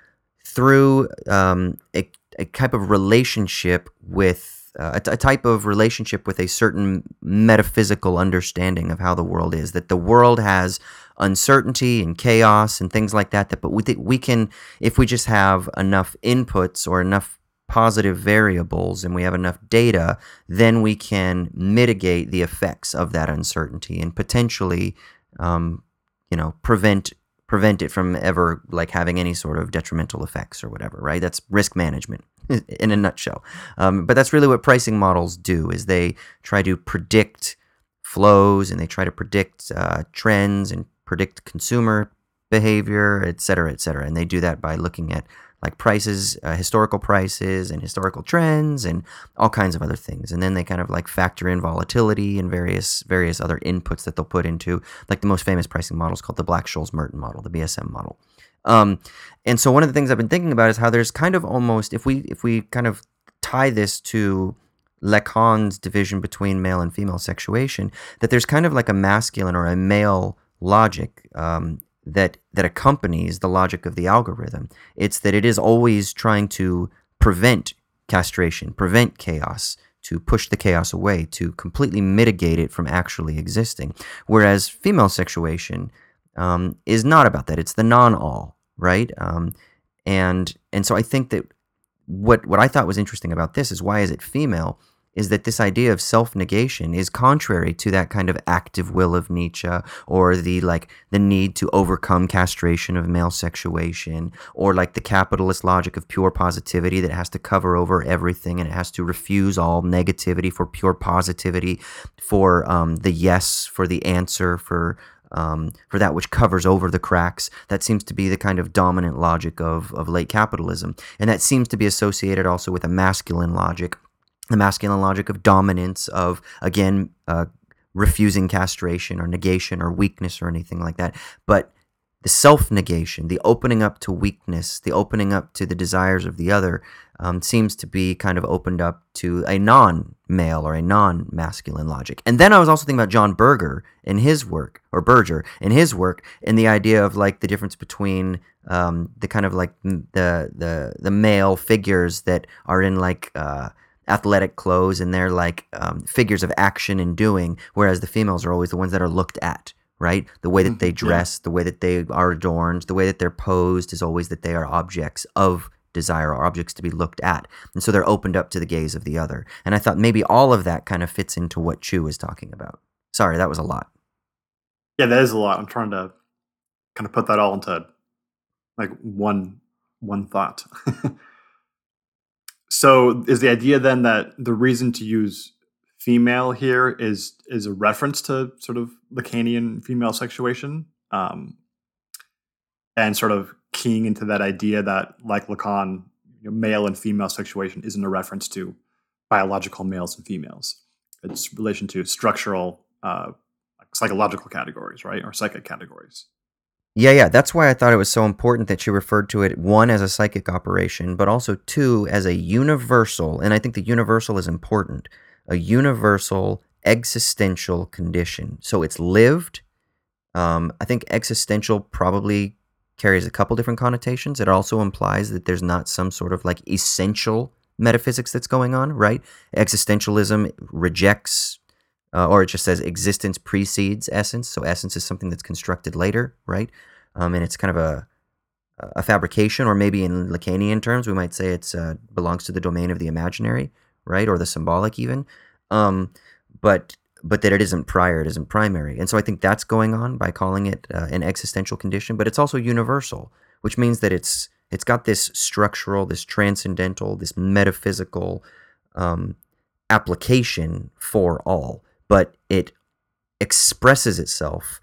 through um, a, a type of relationship with uh, a, a, type of relationship with a certain metaphysical understanding of how the world is. That the world has uncertainty and chaos and things like that. That but we we can if we just have enough inputs or enough positive variables and we have enough data, then we can mitigate the effects of that uncertainty and potentially, um, you know, prevent prevent it from ever like having any sort of detrimental effects or whatever. Right? That's risk management [laughs] in a nutshell. Um, but that's really what pricing models do: is they try to predict flows and they try to predict uh, trends and predict consumer behavior, et cetera, et cetera. And they do that by looking at like prices, uh, historical prices, and historical trends, and all kinds of other things. And then they kind of like factor in volatility and various various other inputs that they'll put into like the most famous pricing model is called the Black Scholes Merton model, the BSM model. Um, and so one of the things I've been thinking about is how there's kind of almost if we if we kind of tie this to Lacan's division between male and female sexuation, that there's kind of like a masculine or a male logic um, that that accompanies the logic of the algorithm. It's that it is always trying to prevent castration, prevent chaos, to push the chaos away, to completely mitigate it from actually existing. Whereas female sexuation um, is not about that. It's the non-all, right? Um, and and so I think that what what I thought was interesting about this is why is it female? Is that this idea of self-negation is contrary to that kind of active will of Nietzsche or the like the need to overcome castration of male sexuation or like the capitalist logic of pure positivity that has to cover over everything and it has to refuse all negativity for pure positivity for um, the yes for the answer for um, for that which covers over the cracks. That seems to be the kind of dominant logic of, of late capitalism. And that seems to be associated also with a masculine logic the masculine logic of dominance, of again uh, refusing castration or negation or weakness or anything like that, but the self negation, the opening up to weakness, the opening up to the desires of the other, um, seems to be kind of opened up to a non male or a non masculine logic. And then I was also thinking about John Berger in his work, or Berger in his work, in the idea of like the difference between um, the kind of like the the the male figures that are in like. Uh, athletic clothes and they're like um, figures of action and doing, whereas the females are always the ones that are looked at, right? The way that they mm-hmm. dress, yeah. the way that they are adorned, the way that they're posed is always that they are objects of desire or objects to be looked at. And so they're opened up to the gaze of the other. And I thought maybe all of that kind of fits into what Chu was talking about. Sorry, that was a lot. Yeah, that is a lot. I'm trying to kind of put that all into like one one thought. [laughs] So is the idea then that the reason to use female here is is a reference to sort of Lacanian female sexuation, um, and sort of keying into that idea that, like Lacan, you know, male and female sexuation isn't a reference to biological males and females. It's relation to structural, uh, psychological categories, right, or psychic categories. Yeah, yeah. That's why I thought it was so important that she referred to it, one, as a psychic operation, but also, two, as a universal, and I think the universal is important, a universal existential condition. So it's lived. Um, I think existential probably carries a couple different connotations. It also implies that there's not some sort of like essential metaphysics that's going on, right? Existentialism rejects uh, or it just says existence precedes essence. So essence is something that's constructed later, right? Um, and it's kind of a a fabrication, or maybe in Lacanian terms, we might say it uh, belongs to the domain of the imaginary, right, or the symbolic even. Um, but but that it isn't prior, it isn't primary, and so I think that's going on by calling it uh, an existential condition. But it's also universal, which means that it's it's got this structural, this transcendental, this metaphysical um, application for all but it expresses itself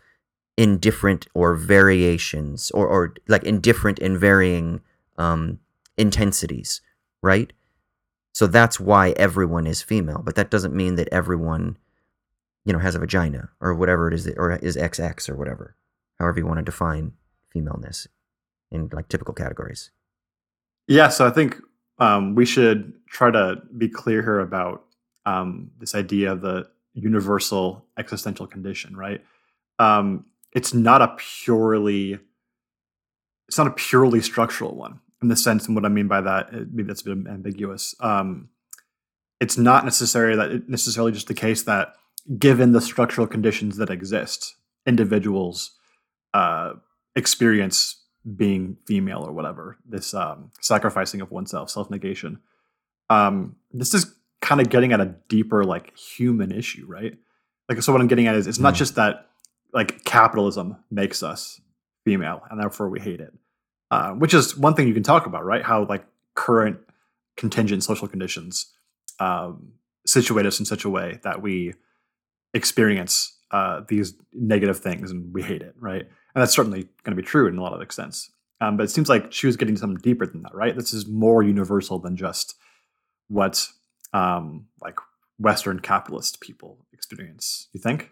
in different or variations or, or like in different and varying um, intensities, right? So that's why everyone is female, but that doesn't mean that everyone, you know, has a vagina or whatever it is, that, or is XX or whatever, however you want to define femaleness in like typical categories. Yeah, so I think um, we should try to be clear here about um, this idea of the universal existential condition, right? um, it's not a purely it's not a purely structural one in the sense and what I mean by that maybe that's a bit ambiguous. Um, it's not necessarily that necessarily just the case that given the structural conditions that exist, individuals uh, experience being female or whatever this um, sacrificing of oneself, self negation. Um, this is kind of getting at a deeper like human issue, right? Like so, what I'm getting at is it's not mm. just that like capitalism makes us female and therefore we hate it, uh, which is one thing you can talk about, right? How like current contingent social conditions um, situate us in such a way that we experience uh, these negative things and we hate it, right? And that's certainly going to be true in a lot of extents. Um, but it seems like she was getting something deeper than that, right? This is more universal than just what um, like Western capitalist people experience. You think?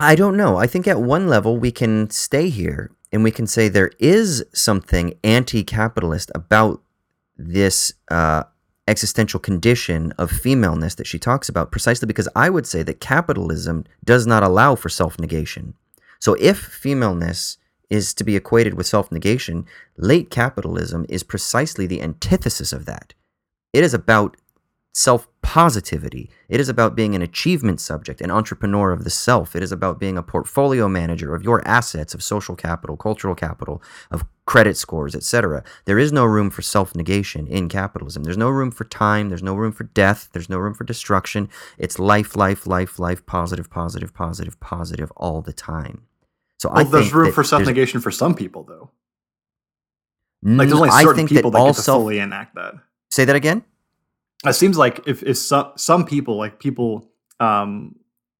I don't know. I think at one level we can stay here and we can say there is something anti-capitalist about this uh, existential condition of femaleness that she talks about precisely because I would say that capitalism does not allow for self negation. So if femaleness is to be equated with self negation, late capitalism is precisely the antithesis of that. It is about self positivity. It is about being an achievement subject, an entrepreneur of the self. It is about being a portfolio manager of your assets, of social capital, cultural capital, of credit scores, etc. There is no room for self negation in capitalism. There's no room for time. There's no room for death. There's no room for destruction. It's life, life, life, life, positive, positive, positive, positive all the time. So well, I there's room for self negation for some people, though. Like there's mm, only certain people that, that get to self- fully enact that. Say that again it seems like if, if some, some people like people um,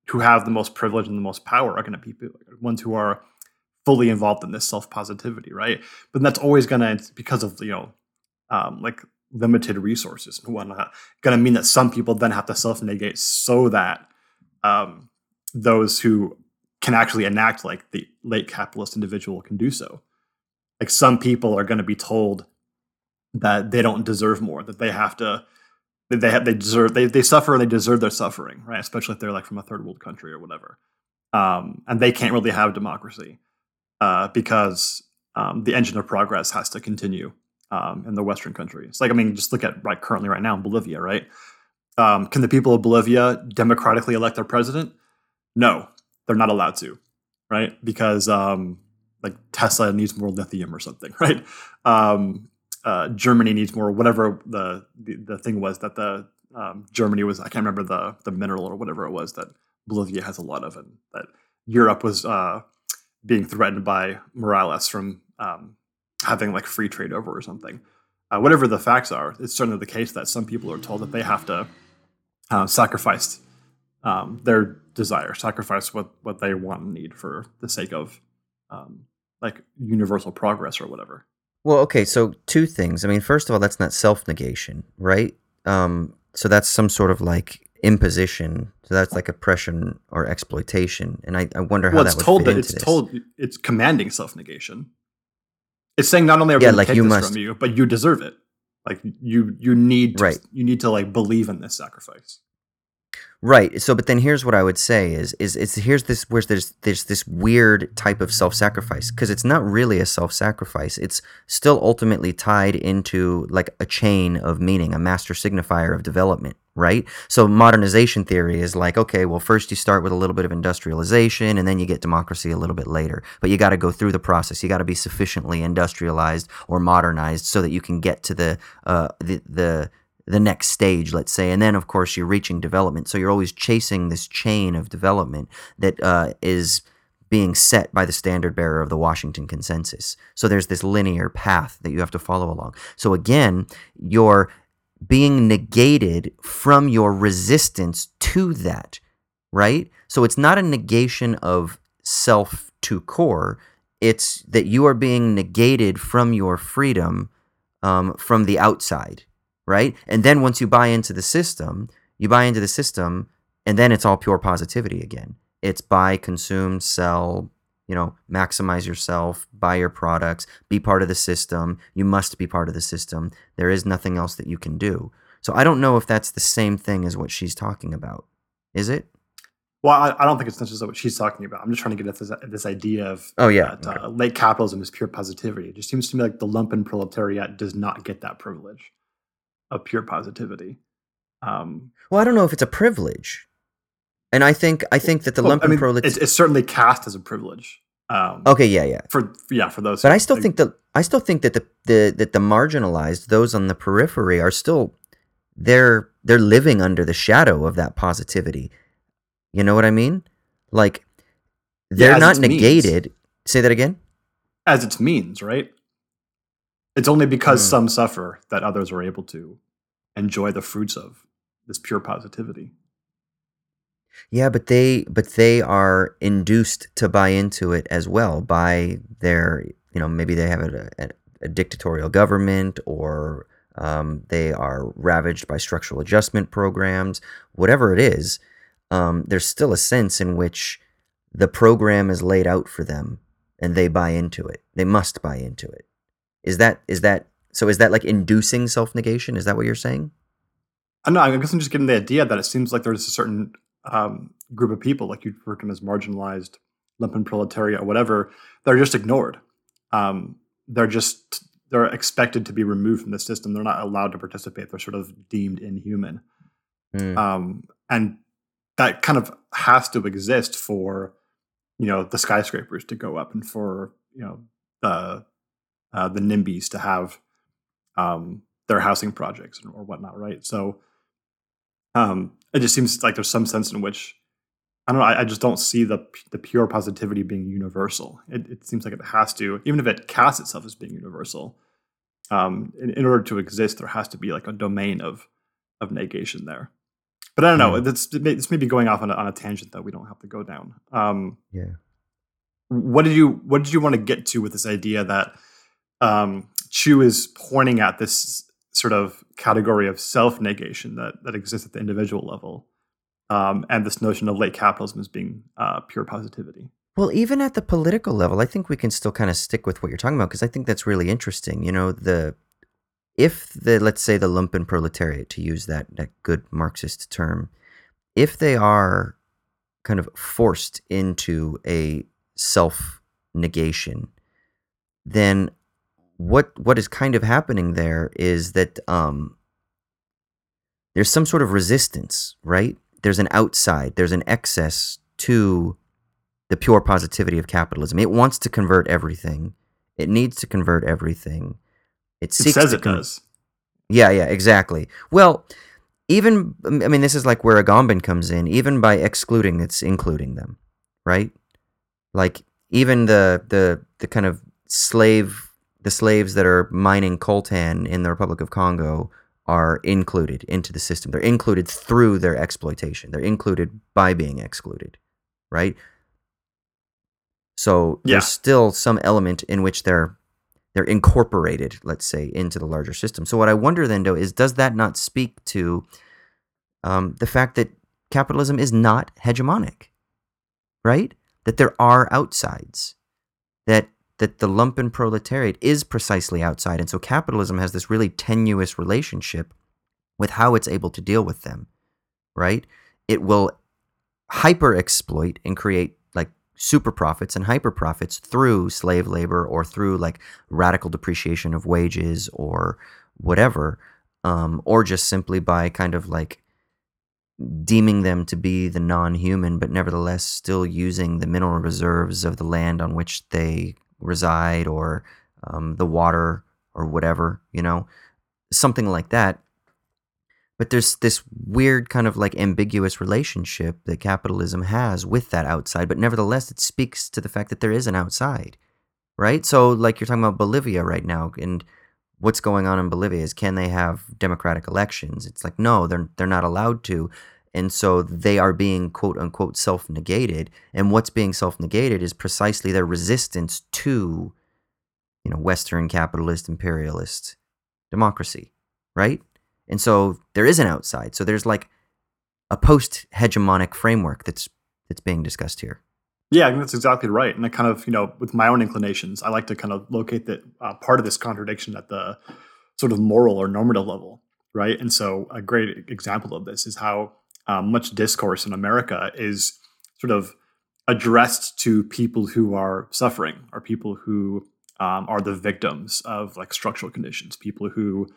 who have the most privilege and the most power are going to be ones who are fully involved in this self positivity right? But that's always going to because of you know um, like limited resources and whatnot. Going to mean that some people then have to self negate so that um, those who can actually enact like the late capitalist individual can do so. Like some people are going to be told that they don't deserve more that they have to they have they deserve they, they suffer and they deserve their suffering right? Especially if they're like from a third world country or whatever. Um, and they can't really have democracy uh, because um, the engine of progress has to continue um, in the western countries. Like i mean just look at right currently right now in bolivia right? Um, can the people of bolivia democratically elect their president? No they're not allowed to right? Because um, like tesla needs more lithium or something [laughs] right? Um, uh, Germany needs more, whatever the, the, the thing was that the um, Germany was. I can't remember the the mineral or whatever it was that Bolivia has a lot of, and that Europe was uh, being threatened by Morales from um, having like free trade over or something. Uh, whatever the facts are, it's certainly the case that some people are told that they have to uh, sacrifice um, their desire, sacrifice what what they want and need for the sake of um, like universal progress or whatever. Well, okay, so two things. I mean, first of all, that's not self negation, right? Um, so that's some sort of like imposition. So that's like oppression or exploitation. And I, I wonder how well, that would told fit that it's this. told it's commanding self negation. It's saying not only are we yeah, like take you this must, from you, but you deserve it. Like you you need to, right. you need to like believe in this sacrifice. Right. So, but then here's what I would say is is is here's this where there's there's this weird type of self sacrifice because it's not really a self sacrifice. It's still ultimately tied into like a chain of meaning, a master signifier of development. Right. So modernization theory is like, okay, well, first you start with a little bit of industrialization, and then you get democracy a little bit later. But you got to go through the process. You got to be sufficiently industrialized or modernized so that you can get to the uh, the the the next stage, let's say, and then of course you're reaching development. So you're always chasing this chain of development that uh, is being set by the standard bearer of the Washington Consensus. So there's this linear path that you have to follow along. So again, you're being negated from your resistance to that, right? So it's not a negation of self to core. It's that you are being negated from your freedom um, from the outside right? And then once you buy into the system, you buy into the system, and then it's all pure positivity again. It's buy, consume, sell, you know, maximize yourself, buy your products, be part of the system. You must be part of the system. There is nothing else that you can do. So I don't know if that's the same thing as what she's talking about. Is it? Well, I, I don't think it's necessarily what she's talking about. I'm just trying to get at this, at this idea of Oh yeah. that okay. uh, late capitalism is pure positivity. It just seems to me like the lumpen proletariat does not get that privilege of pure positivity. Um, Well, I don't know if it's a privilege, and I think I think that the well, lumpen I mean, proletariat. it's, it's certainly cast as a privilege. Um, Okay, yeah, yeah. For yeah, for those. But I still like, think that I still think that the, the that the marginalized, those on the periphery, are still they're they're living under the shadow of that positivity. You know what I mean? Like they're as not its means. negated. Say that again. as its means, right? It's only because Mm. some suffer that others are able to enjoy the fruits of this pure positivity. Yeah, but they but they are induced to buy into it as well by their you know maybe they have a, a, a dictatorial government or um, they are ravaged by structural adjustment programs, whatever it is. Um, there's still a sense in which the program is laid out for them and they buy into it. They must buy into it. Is that is that so? Is that like inducing self negation? Is that what you're saying? I don't know. I guess I'm just getting the idea that it seems like there's a certain um, group of people, like you refer to them as marginalized, lumpen proletariat, or whatever, they're just ignored. Um, they're just they're expected to be removed from the system. They're not allowed to participate. They're sort of deemed inhuman. Mm. um, and that kind of has to exist for you know the skyscrapers to go up and for you know the uh, the NIMBYs to have um, their housing projects or whatnot, right? So um, it just seems like there's some sense in which I don't know. I, I just don't see the the pure positivity being universal. It, it seems like it has to, even if it casts itself as being universal. Um, in, in order to exist, there has to be like a domain of of negation there. But I don't know. Mm. That's this may be going off on a, on a tangent that we don't have to go down. Um, Yeah. what did you What did you want to get to with this idea that um, Chu is pointing at this sort of category of self negation that that exists at the individual level, um, and this notion of late capitalism as being uh, pure positivity. Well, even at the political level, I think we can still kind of stick with what you're talking about because I think that's really interesting. You know, the if the let's say the lumpen proletariat, to use that that good Marxist term, if they are kind of forced into a self negation, then what what is kind of happening there is that um, there's some sort of resistance, right? There's an outside, there's an excess to the pure positivity of capitalism. It wants to convert everything. It needs to convert everything. It, It says to it con- does. yeah, yeah, exactly. Well, even I mean, this is like where Agamben comes in. Even by excluding, it's including them, right? Like even the the the kind of slave the slaves that are mining coltan in the Republic of Congo are included into the system. They're included through their exploitation. They're included by being excluded, right? So Yeah. there's still some element in which they're they're incorporated, let's say, into the larger system. So what I wonder then, though, is does that not speak to um, the fact that capitalism is not hegemonic, right? That there are outsides, that that the lumpen proletariat is precisely outside, and so capitalism has this really tenuous relationship with how it's able to deal with them, right? It will hyper exploit and create like super profits and hyper profits through slave labor or through like radical depreciation of wages or whatever um, or just simply by kind of like deeming them to be the non-human but nevertheless still using the mineral reserves of the land on which they reside or um, the water or whatever you know something like that. But there's this weird kind of like ambiguous relationship that capitalism has with that outside but nevertheless it speaks to the fact that there is an outside right? So like you're talking about bolivia right now and what's going on in bolivia is can they have democratic elections? It's like no they're they're not allowed to and so they are being quote unquote self-negated and what's being self-negated is precisely their resistance to you know western capitalist imperialist democracy right and so there is an outside. So there's like a post hegemonic framework that's that's being discussed here. Yeah, I think that's exactly right. And I kind of, you know, with my own inclinations, I like to kind of locate that uh, part of this contradiction at the sort of moral or normative level, right? And so a great example of this is how um, much discourse in America is sort of addressed to people who are suffering or people who um, are the victims of like structural conditions, people who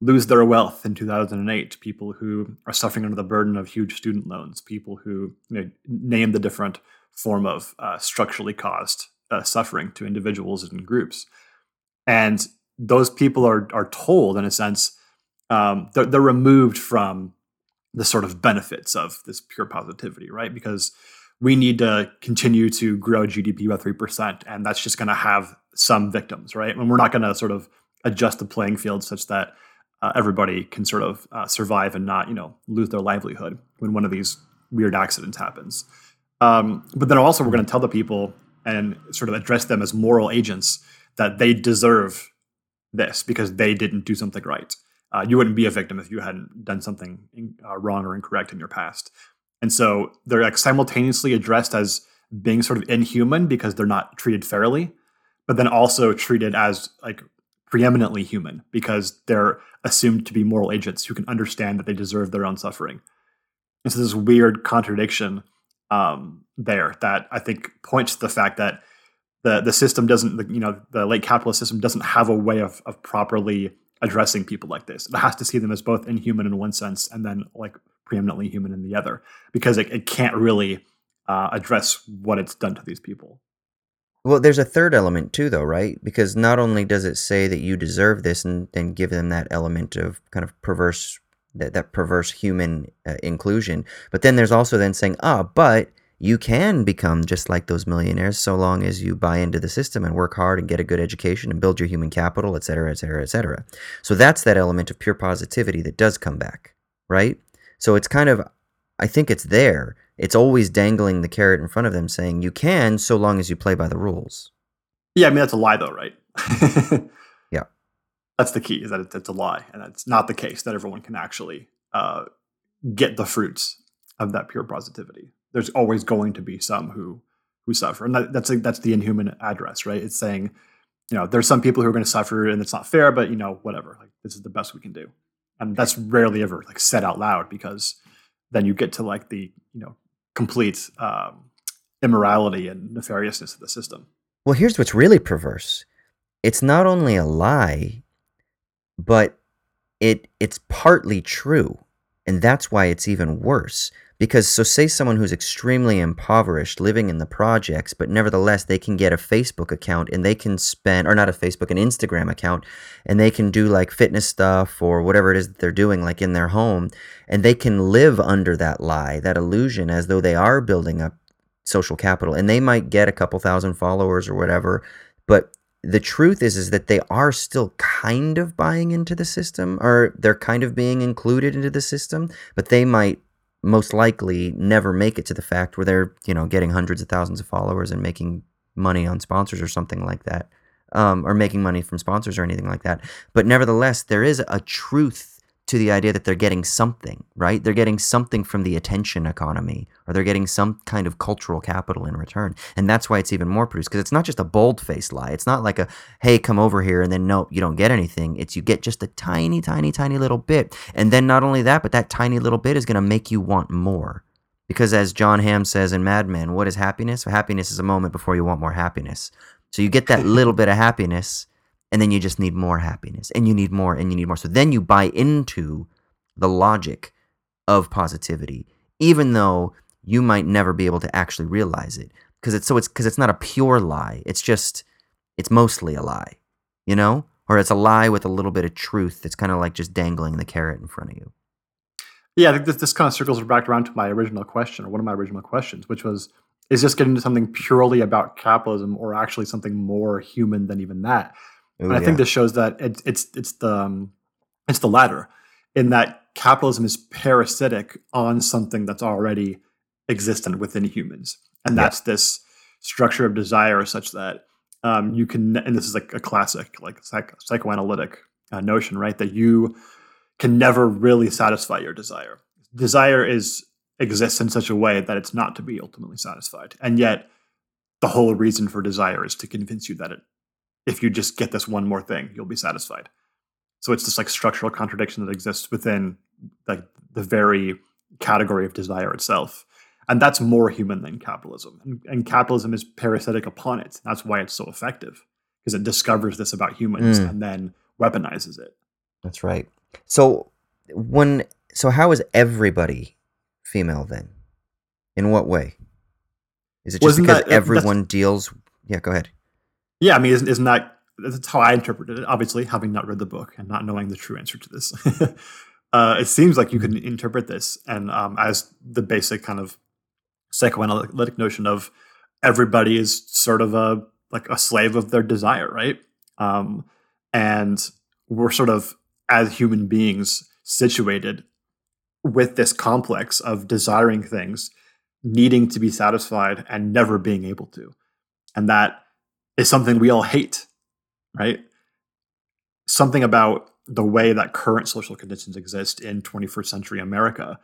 lose their wealth in 2008, people who are suffering under the burden of huge student loans, people who you know, name the different form of uh, structurally caused uh, suffering to individuals and groups. And those people are are told, in a sense, um, they're, they're removed from the sort of benefits of this pure positivity, right? Because we need to continue to grow GDP by 3%, and that's just going to have some victims, right? And we're not going to sort of adjust the playing field such that uh, everybody can sort of uh, survive and not, you know, lose their livelihood when one of these weird accidents happens. Um, but then also, we're going to tell the people and sort of address them as moral agents that they deserve this because they didn't do something right. Uh, you wouldn't be a victim if you hadn't done something uh, wrong or incorrect in your past. And so they're like simultaneously addressed as being sort of inhuman because they're not treated fairly, but then also treated as like preeminently human because they're assumed to be moral agents who can understand that they deserve their own suffering. And so this weird contradiction um, there that I think points to the fact that the the system doesn't you know the late capitalist system doesn't have a way of of properly addressing people like this. It has to see them as both inhuman in one sense and then like preeminently human in the other because it, it can't really uh, address what it's done to these people. Well, there's a third element too, though, right? Because not only does it say that you deserve this and then give them that element of kind of perverse, that, that perverse human uh, inclusion, but then there's also then saying, ah, but you can become just like those millionaires so long as you buy into the system and work hard and get a good education and build your human capital, et cetera, et cetera, et cetera. So that's that element of pure positivity that does come back, right? So it's kind of, I think it's there. It's always dangling the carrot in front of them saying you can so long as you play by the rules. Yeah, I mean, that's a lie though, right? [laughs] yeah. That's the key is that it's a lie. And that's not the case that everyone can actually uh, get the fruits of that pure positivity there's always going to be some who who suffer, and that, that's that's the inhuman address, right? It's saying, you know, there's some people who are going to suffer, and it's not fair, but you know, whatever. Like this is the best we can do, and that's rarely ever like said out loud because then you get to like the you know complete um, immorality and nefariousness of the system. Well, here's what's really perverse. It's not only a lie, but it it's partly true. And that's why it's even worse. Because, so say someone who's extremely impoverished living in the projects, but nevertheless they can get a Facebook account and they can spend, or not a Facebook, an Instagram account, and they can do like fitness stuff or whatever it is that they're doing, like in their home, and they can live under that lie, that illusion, as though they are building up social capital. And they might get a couple thousand followers or whatever, but the truth is is that they are still kind of buying into the system or they're kind of being included into the system but they might most likely never make it to the fact where they're you know getting hundreds of thousands of followers and making money on sponsors or something like that um, or making money from sponsors or anything like that. But nevertheless there is a truth to the idea that they're getting something, right? They're getting something from the attention economy or they're getting some kind of cultural capital in return. And that's why it's even more produced because it's not just a bold faced lie. It's not like a, hey, come over here and then no, you don't get anything. It's you get just a tiny, tiny, tiny little bit. And then not only that, but that tiny little bit is going to make you want more. Because as Jon Hamm says in Mad Men, what is happiness? Happiness is a moment before you want more happiness. So you get that little bit of happiness and then you just need more happiness and you need more and you need more. So then you buy into the logic of positivity even though you might never be able to actually realize it because it's so it's because it's not a pure lie. It's just it's mostly a lie you know? Or it's a lie with a little bit of truth that's kind of like just dangling the carrot in front of you. Yeah i think this, this kind of circles back around to my original question or one of my original questions which was is this getting to something purely about capitalism or actually something more human than even that Ooh, and I yeah. think this shows that it's it's it's the um, it's the latter, in that capitalism is parasitic on something that's already existent within humans, and that's yeah. this structure of desire, such that um, you can. And this is like a classic, like psych, psychoanalytic uh, notion, right? That you can never really satisfy your desire. Desire is exists in such a way that it's not to be ultimately satisfied, and yet the whole reason for desire is to convince you that it if you just get this one more thing, you'll be satisfied. So it's this like structural contradiction that exists within like the very category of desire itself. And that's more human than capitalism. And, and capitalism is parasitic upon it. That's why it's so effective because it discovers this about humans Mm. and then weaponizes it. That's right. So when so how is everybody female then? In what way? Is it just Wasn't because that- everyone deals? Yeah, go ahead. Yeah, I mean, isn't, isn't that that's how I interpreted it? Obviously, having not read the book and not knowing the true answer to this, [laughs] uh, it seems like you can interpret this and um, as the basic kind of psychoanalytic notion of everybody is sort of a like a slave of their desire, right? Um, and we're sort of as human beings situated with this complex of desiring things, needing to be satisfied, and never being able to, and that is something we all hate, right? Something about the way that current social conditions exist in 21st century America,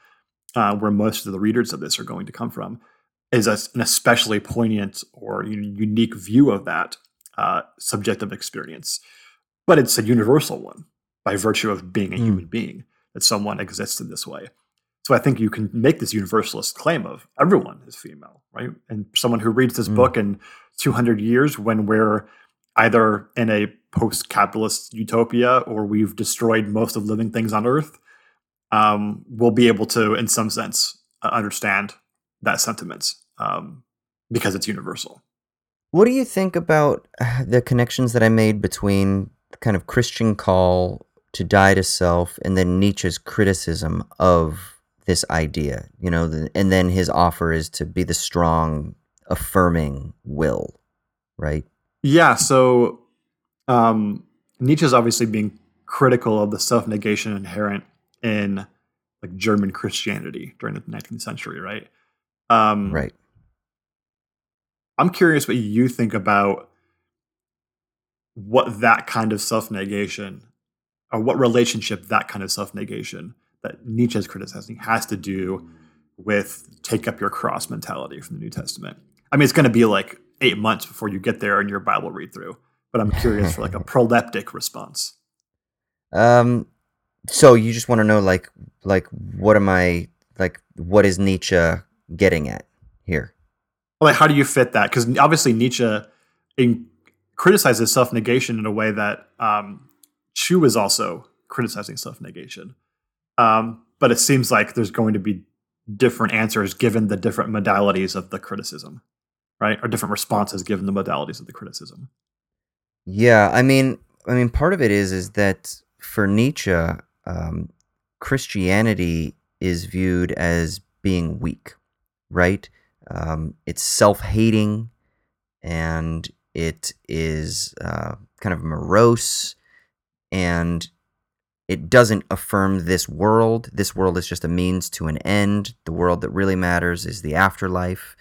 uh, where most of the readers of this are going to come from, is a, an especially poignant or un- unique view of that uh, subjective experience. But it's a universal one by virtue of being a Mm. human being, that someone exists in this way. So I think you can make this universalist claim of everyone is female, right? And someone who reads this Mm. book in 200 years when we're either in a post-capitalist utopia or we've destroyed most of living things on earth um, will be able to in some sense understand that sentiment um, because it's universal What do you think about [sighs] the connections that I made between the kind of Christian call to die to self and then Nietzsche's criticism of this idea? You know, and then his offer is to be the strong, affirming will, right? yeah so um, nietzsche's obviously being critical of the self-negation inherent in like german christianity during the 19th century right um, Right. I'm curious what you think about what that kind of self negation or what relationship that kind of self negation that Nietzsche is criticizing has to do with take up your cross mentality from the New Testament. I mean, it's going to be like eight months before you get there in your Bible read through, but I'm curious for like a [laughs] proleptic response. Um, so you just want to know, like, like what am I like? What is Nietzsche getting at here? Like, how do you fit that? Because obviously Nietzsche in, criticizes self negation in a way that um, Chu is also criticizing self negation. Um, but it seems like there's going to be different answers given the different modalities of the criticism, right? Or different responses given the modalities of the criticism. Yeah, I mean, I mean, part of it is is that for Nietzsche, um, Christianity is viewed as being weak, right? Um, it's self-hating, and it is uh, kind of morose, and it doesn't affirm this world. This world is just a means to an end. The world that really matters is the afterlife,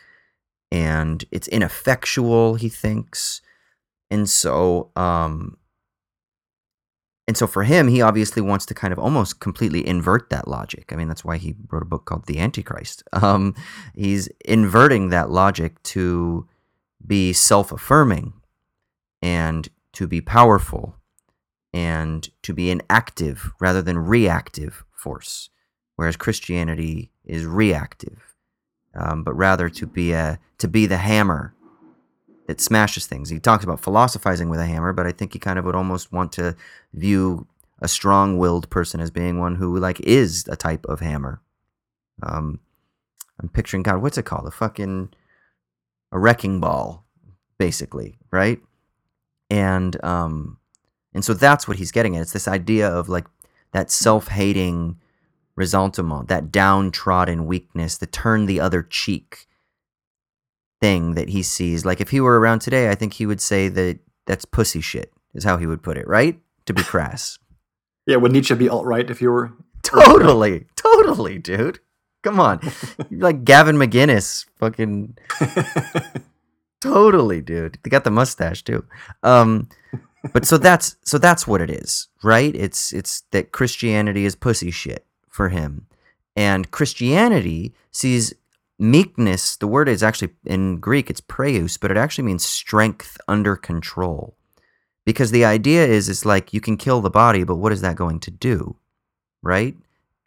and it's ineffectual. He thinks. And so um and so for him he obviously wants to kind of almost completely invert that logic. I mean that's why he wrote a book called the antichrist. [laughs] Um he's inverting that logic to be self-affirming and to be powerful and to be an active rather than reactive force whereas christianity is reactive um, but rather to be a to be the hammer that smashes things. He talks about philosophizing with a hammer, but I think he kind of would almost want to view a strong-willed person as being one who like is a type of hammer. Um, I'm picturing God. What's it called? A fucking a wrecking ball, basically, right? And um, and so that's what he's getting at. It's this idea of like that self-hating ressentiment, that downtrodden weakness, the turn the other cheek thing that he sees. Like if he were around today, I think he would say that that's pussy shit, is how he would put it, right? To be crass. [laughs] Yeah, would Nietzsche be alt right if you were? totally, totally, dude. Come on. [laughs] Like Gavin McInnes, fucking [laughs] totally, dude. They got the mustache too. Um but so that's so that's what it is, right? It's it's that Christianity is pussy shit for him. And Christianity sees meekness, the word is actually in Greek, it's praeus, but it actually means strength under control. Because the idea is, it's like you can kill the body, but what is that going to do? Right?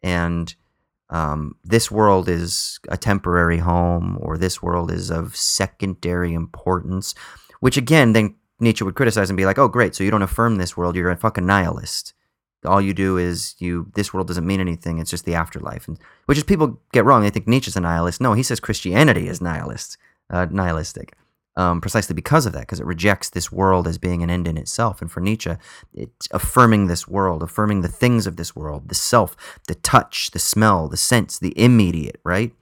And um, this world is a temporary home or this world is of secondary importance, which again, then Nietzsche would criticize and be like, oh, great, so you don't affirm this world, you're a fucking nihilist. All you do is you, this world doesn't mean anything, it's just the afterlife. And, which is people get wrong, they think Nietzsche's a nihilist. No, he says Christianity is nihilist, uh, nihilistic um, precisely because of that, because it rejects this world as being an end in itself. And for Nietzsche, it's affirming this world, affirming the things of this world, the self, the touch, the smell, the sense, the immediate, right?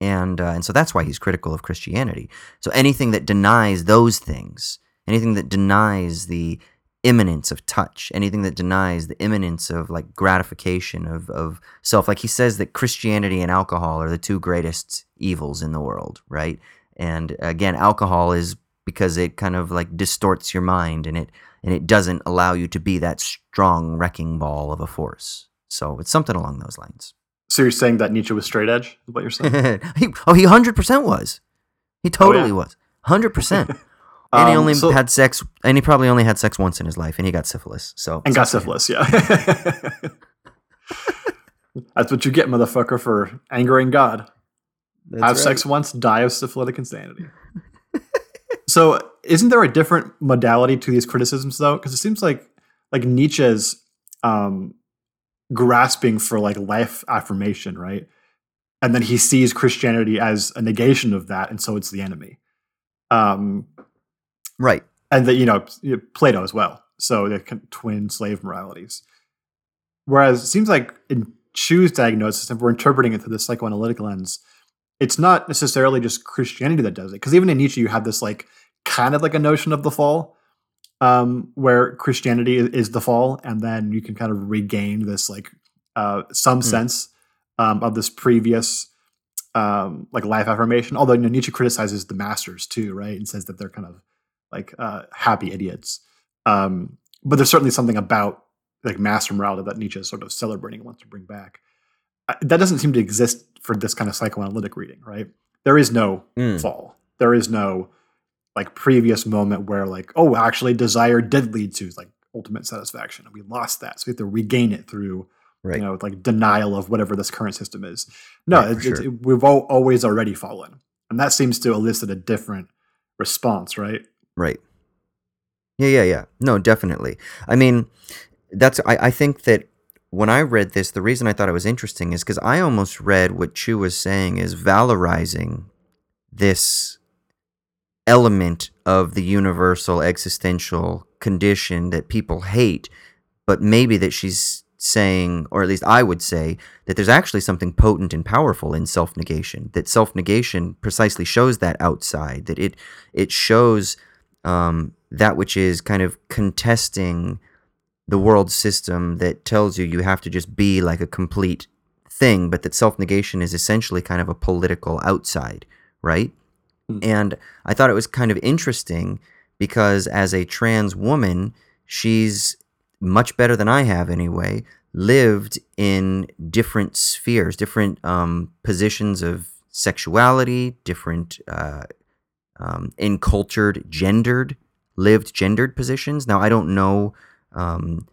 And, uh, and so that's why he's critical of Christianity. So anything that denies those things, anything that denies the immanence of touch, anything that denies the imminence of like gratification of, of self. Like he says that Christianity and alcohol are the two greatest evils in the world, right? And again, alcohol is because it kind of like distorts your mind and it and it doesn't allow you to be that strong wrecking ball of a force. So it's something along those lines. So you're saying that Nietzsche was straight edge? Is what you're saying? [laughs] he, oh, he hundred percent was. He totally oh, yeah. was. Hundred percent. [laughs] And he um, only so, had sex, and he probably only had sex once in his life, and he got syphilis. So and got syphilis, yeah. [laughs] That's what you get, motherfucker, for angering God. That's Have right. sex once, die of syphilitic insanity. [laughs] so, isn't there a different modality to these criticisms, though? Because it seems like like Nietzsche's um, grasping for like life affirmation, right? And then he sees Christianity as a negation of that, and so it's the enemy. Um, right. And that you know Plato as well. So the twin slave moralities. Whereas it seems like in Chu's diagnosis, if we're interpreting it through the psychoanalytic lens, it's not necessarily just Christianity that does it. Because even in Nietzsche, you have this like kind of like a notion of the fall, um, where Christianity is, is, the fall, and then you can kind of regain this like uh, some mm. sense um, of this previous um, like life affirmation. Although you know, Nietzsche criticizes the masters too, right, and says that they're kind of like uh, happy idiots. Um, but there's certainly something about like master morality that Nietzsche is sort of celebrating and wants to bring back. that doesn't seem to exist for this kind of psychoanalytic reading, right? There is no mm. fall. There is no like previous moment where like, oh, actually desire did lead to like ultimate satisfaction and we lost that. So we have to regain it through right. you know, like denial of whatever this current system is. No, right, it's, sure. it's, we've all, always already fallen. And that seems to elicit a different response, right? Right. Yeah, yeah, yeah. No, definitely. I mean, that's I, I think that when I read this, the reason I thought it was interesting is because I almost read what Chu was saying is valorizing this element of the universal existential condition that people hate, but maybe that she's saying, or at least I would say, that there's actually something potent and powerful in self negation. That self negation precisely shows that outside, that it it shows um, that which is kind of contesting the world system that tells you you have to just be like a complete thing, but that self negation is essentially kind of a political outside, right? Mm. And I thought it was kind of interesting because as a trans woman, she's much better than I have anyway, lived in different spheres, different um, positions of sexuality, different uh, um, encultured, gendered, lived gendered positions. Now, I don't know um,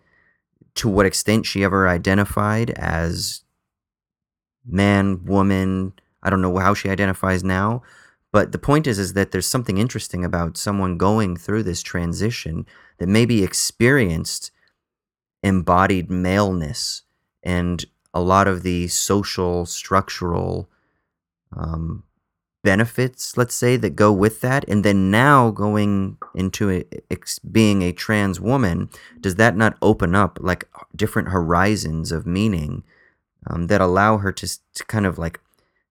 to what extent she ever identified as man, woman. I don't know how she identifies now. But the point is, is that there's something interesting about someone going through this transition that maybe experienced embodied maleness and a lot of the social, structural um, benefits, let's say, that go with that, and then now going into a, ex, being a trans woman, does that not open up like different horizons of meaning um, that allow her to, to kind of like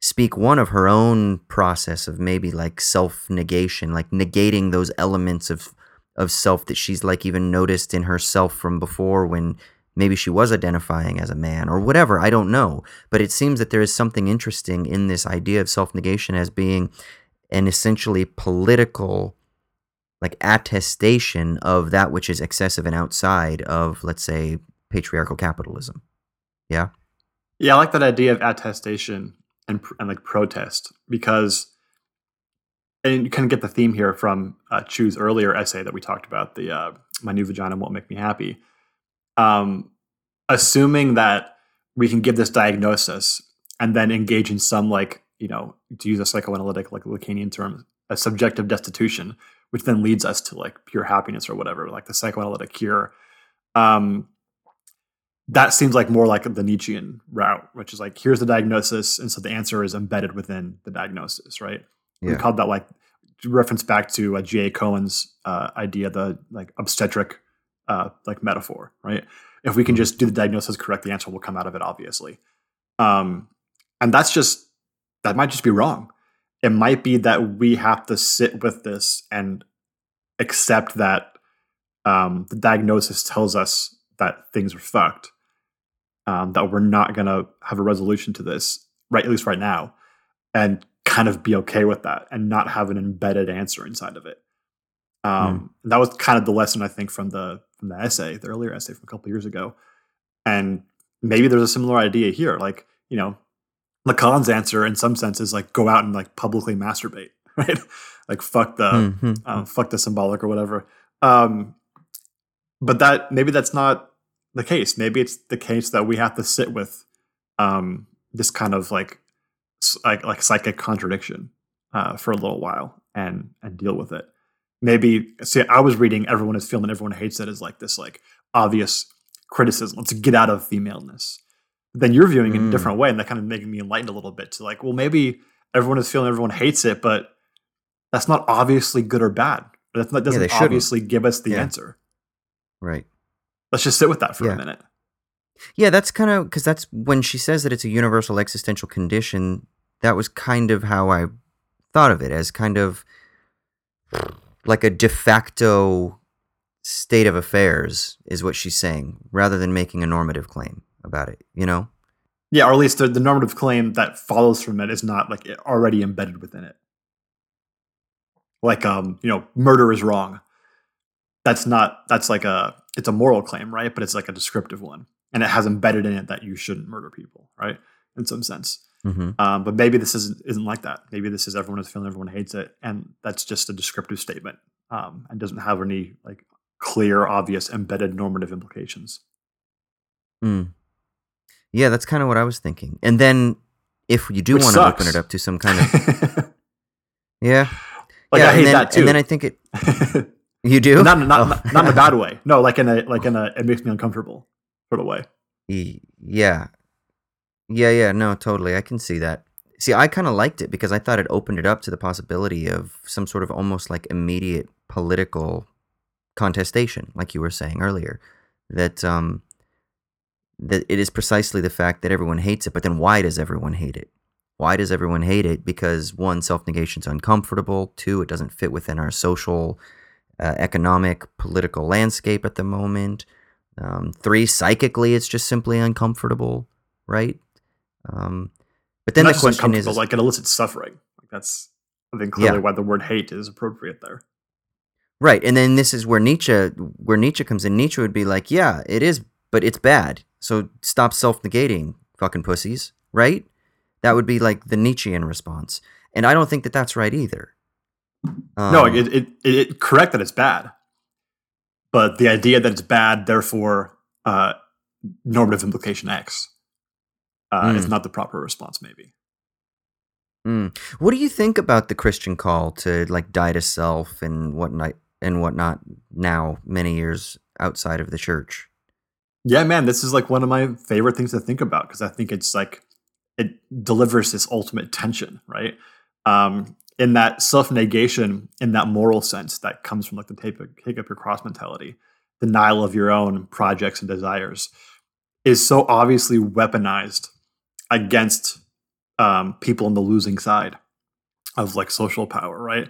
speak one of her own process of maybe like self negation, like negating those elements of of self that she's like even noticed in herself from before when Maybe she was identifying as a man or whatever. I don't know. But it seems that there is something interesting in this idea of self negation as being an essentially political like attestation of that which is excessive and outside of let's say patriarchal capitalism yeah yeah i like that idea of attestation and, and like protest because and you kind of get the theme here from uh, chu's earlier essay that we talked about the uh, my new vagina won't make me happy um, assuming that we can give this diagnosis and then engage in some like you know to use a psychoanalytic like Lacanian term, a subjective destitution, which then leads us to like pure happiness or whatever, like the psychoanalytic cure. Um, that seems like more like the Nietzschean route, which is like here's the diagnosis, and so the answer is embedded within the diagnosis, right? Yeah. We called that like reference back to uh, G.A. Cohen's uh, idea, the like obstetric uh, like metaphor, right? If we can mm-hmm. just do the diagnosis correct, the answer will come out of it, obviously. Um, and that's just that might just be wrong. It might be that we have to sit with this and accept that um, the diagnosis tells us that things are fucked. Um, that we're not going to have a resolution to this, right? At least right now, and kind of be okay with that and not have an embedded answer inside of it. Um, mm. That was kind of the lesson I think from the from the essay, the earlier essay from a couple years ago. And maybe there's a similar idea here. Like, you know, Lacan's answer in some sense is like go out and like publicly masturbate, [laughs] right? like fuck the mm-hmm. um, fuck the symbolic or whatever. Um, but that maybe that's not the case. Maybe it's the case that we have to sit with um, this kind of like like like psychic contradiction uh, for a little while and and deal with it. Maybe see, I was reading "Everyone is feeling, everyone hates it" as like this like obvious criticism. Let's get out of femaleness. But then you're viewing mm. it in a different way, and that kind of making me enlightened a little bit to like, well, maybe everyone is feeling, everyone hates it, but that's not obviously good or bad. That's not that doesn't yeah, obviously give us the yeah. answer. Right. Let's just sit with that for yeah. a minute. Yeah, that's kind of because that's when she says that it's a universal existential condition. That was kind of how I thought of it as kind of like a de facto state of affairs, is what she's saying, rather than making a normative claim about it, you know? Yeah, or at least the, the normative claim that follows from it is not like already embedded within it. Like, um, you know, murder is wrong. That's not, that's like a, it's a moral claim, right? But it's like a descriptive one and it has embedded in it that you shouldn't murder people, right? In some sense. Mm-hmm. Um, but maybe this isn't isn't like that. Maybe this is everyone is feeling everyone hates it, and that's just a descriptive statement um, and doesn't have any like clear, obvious, embedded normative implications. Mm. Yeah, that's kind of what I was thinking. And then if you do want to open it up to some kind of [laughs] yeah, like yeah, I hate then, that too. And then I think it. [laughs] You do not not, oh. not, not in a bad way. No, like in a like [laughs] in a it makes me uncomfortable sort of way. Yeah. Yeah, yeah, no, totally. I can see that. See, I kind of liked it because I thought it opened it up to the possibility of some sort of almost like immediate political contestation, like you were saying earlier. That um that it is precisely the fact that everyone hates it, but then why does everyone hate it? Why does everyone hate it? Because one, self negation is uncomfortable. Two, it doesn't fit within our social, uh, economic, political landscape at the moment. Um, three, psychically, it's just simply uncomfortable, right? Um, but then the question is, like it elicits suffering. Like that's, I think, clearly yeah. why the word hate is appropriate there. Right, and then this is where Nietzsche, where Nietzsche comes in. Nietzsche would be like, "Yeah, it is, but it's bad. So stop self-negating, fucking pussies." Right? That would be like the Nietzschean response, and I don't think that that's right either. Um, no, it, it, it correct that it's bad but the idea that it's bad, therefore, uh, normative implication X uh, mm. is not the proper response, maybe. Mm. What do you think about the Christian call to like die to self and whatnot and whatnot now, many years outside of the church? Yeah, man, this is like one of my favorite things to think about because I think it's like it delivers this ultimate tension, right? Um, in that self negation, in that moral sense that comes from like the take, take up your cross mentality, denial of your own projects and desires, is so obviously weaponized against um, people on the losing side of like social power, right?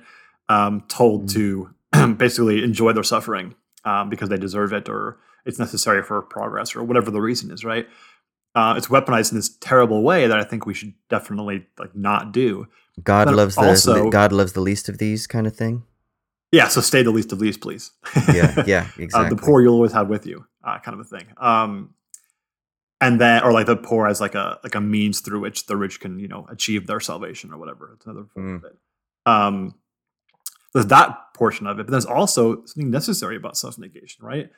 Um, told mm-hmm. to [clears throat] basically enjoy their suffering um, because they deserve it or it's necessary for progress or whatever the reason is, right? Uh, it's weaponized in this terrible way that I think we should definitely like not do. God but loves also, God loves the least of these kind of thing. Yeah, so stay the least of these, please. yeah, yeah, exactly. [laughs] Uh, the poor you'll always have with you, uh, kind of a thing. Um, and then, or like the poor as like a like a means through which the rich can you know achieve their salvation or whatever. It's another form mm. of it. Um, there's that portion of it, but there's also something necessary about self negation, right?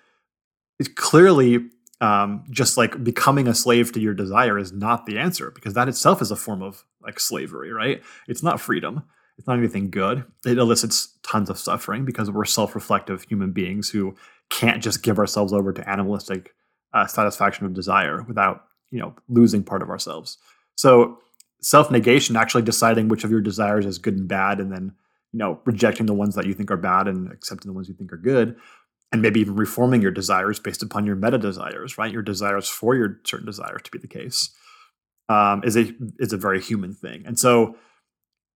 It's clearly um, just like becoming a slave to your desire is not the answer because that itself is a form of like slavery, right? It's not freedom. It's not anything good. It elicits tons of suffering because we're self-reflective human beings who can't just give ourselves over to animalistic uh, satisfaction of desire without you know losing part of ourselves. So self-negation, actually deciding which of your desires is good and bad, and then you know rejecting the ones that you think are bad and accepting the ones you think are good, and maybe even reforming your desires based upon your meta desires, right? Your desires for your certain desires to be the case um, is a is a very human thing, and so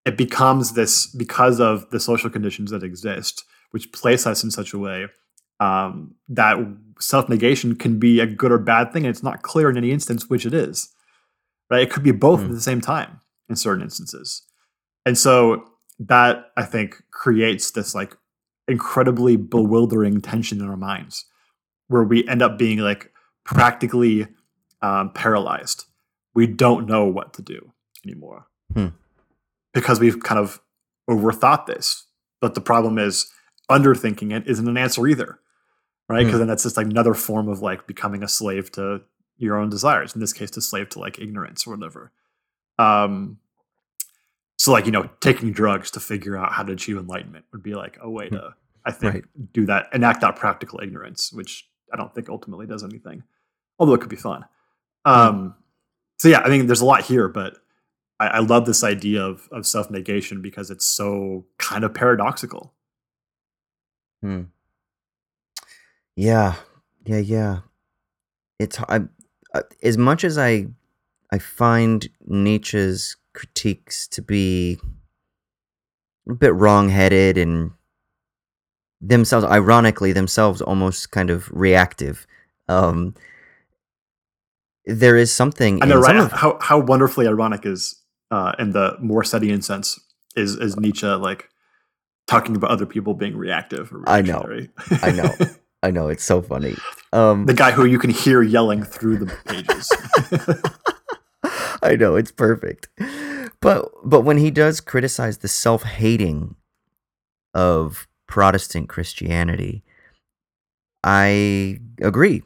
it becomes this because of the social conditions that exist, which place us in such a way um, that self negation can be a good or bad thing, and it's not clear in any instance which it is. Right? It could be both mm. at the same time in certain instances, and so that I think creates this like incredibly bewildering tension in our minds, where we end up being like practically um, paralyzed. We don't know what to do anymore hmm. because we've kind of overthought this. But the problem is, underthinking it isn't an answer either right? Because mm. then that's just like another form of like becoming a slave to your own desires. In this case, to slave to like ignorance or whatever. Um, so like you know, taking drugs to figure out how to achieve enlightenment would be like a way hmm. to, I think, right. do that, enact that practical ignorance, which I don't think ultimately does anything, although it could be fun. Hmm. Um, mm. So yeah, I mean, there's a lot here, but I, I love this idea of of self negation because it's so kind of paradoxical. Hmm. Yeah, yeah, yeah. It's I, uh, as much as I I find Nietzsche's critiques to be a bit wrong-headed and themselves, ironically, themselves almost kind of reactive. Um, there is something. And right, of, how how wonderfully ironic is uh, in the more Setian sense is is Nietzsche like talking about other people being reactive. I know. I know. [laughs] I know it's so funny. Um, the guy who you can hear yelling through the pages. [laughs] I know it's perfect, but but when he does criticize the self-hating of Protestant Christianity, I agree.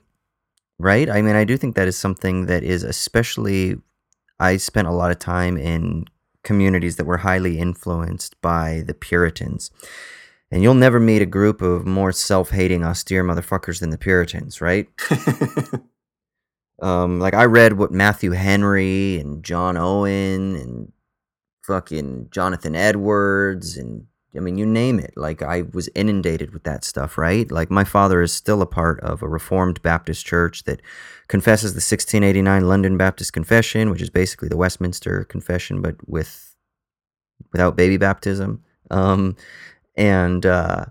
Right? I mean, I do think that is something that is especially. I spent a lot of time in communities that were highly influenced by the Puritans and you'll never meet a group of more self-hating, austere motherfuckers than the Puritans, right? [laughs] um, like I read what Matthew Henry and John Owen and fucking Jonathan Edwards and I mean, you name it. Like I was inundated with that stuff, right? Like my father is still a part of a Reformed Baptist church that confesses the 1689 London Baptist Confession, which is basically the Westminster Confession, but with without baby baptism. Um, and uh,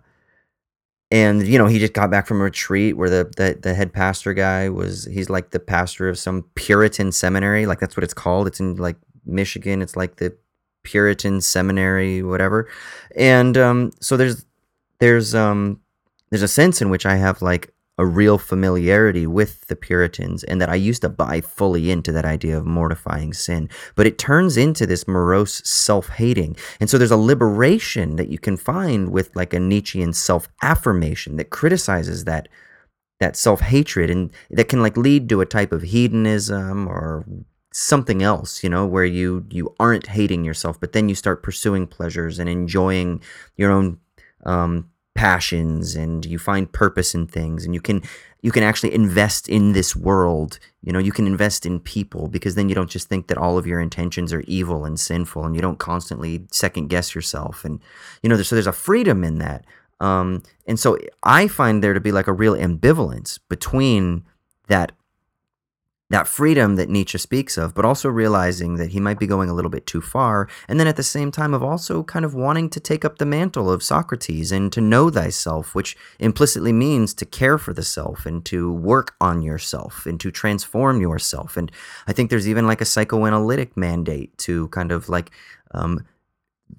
and you know he just got back from a retreat where the, the the head pastor guy was he's like the pastor of some Puritan seminary, like that's what it's called. It's in like Michigan. It's like the Puritan seminary, whatever. And um, so there's there's um there's a sense in which I have like a real familiarity with the Puritans and that I used to buy fully into that idea of mortifying sin. But it turns into this morose self hating. And so there's a liberation that you can find with like a Nietzschean self affirmation that criticizes that. That self hatred and that can like lead to a type of hedonism or something else you know where you you aren't hating yourself but then you start pursuing pleasures and enjoying your own um, passions and you find purpose in things and you can you can actually invest in this world you know you can invest in people because then you don't just think that all of your intentions are evil and sinful and you don't constantly second guess yourself and you know so there's a freedom in that. Um, and so i find there to be like a real ambivalence between that that freedom that Nietzsche speaks of, but also realizing that he might be going a little bit too far, and then at the same time of also kind of wanting to take up the mantle of Socrates and to know thyself, which implicitly means to care for the self and to work on yourself and to transform yourself. And I think there's even like a psychoanalytic mandate to kind of like um,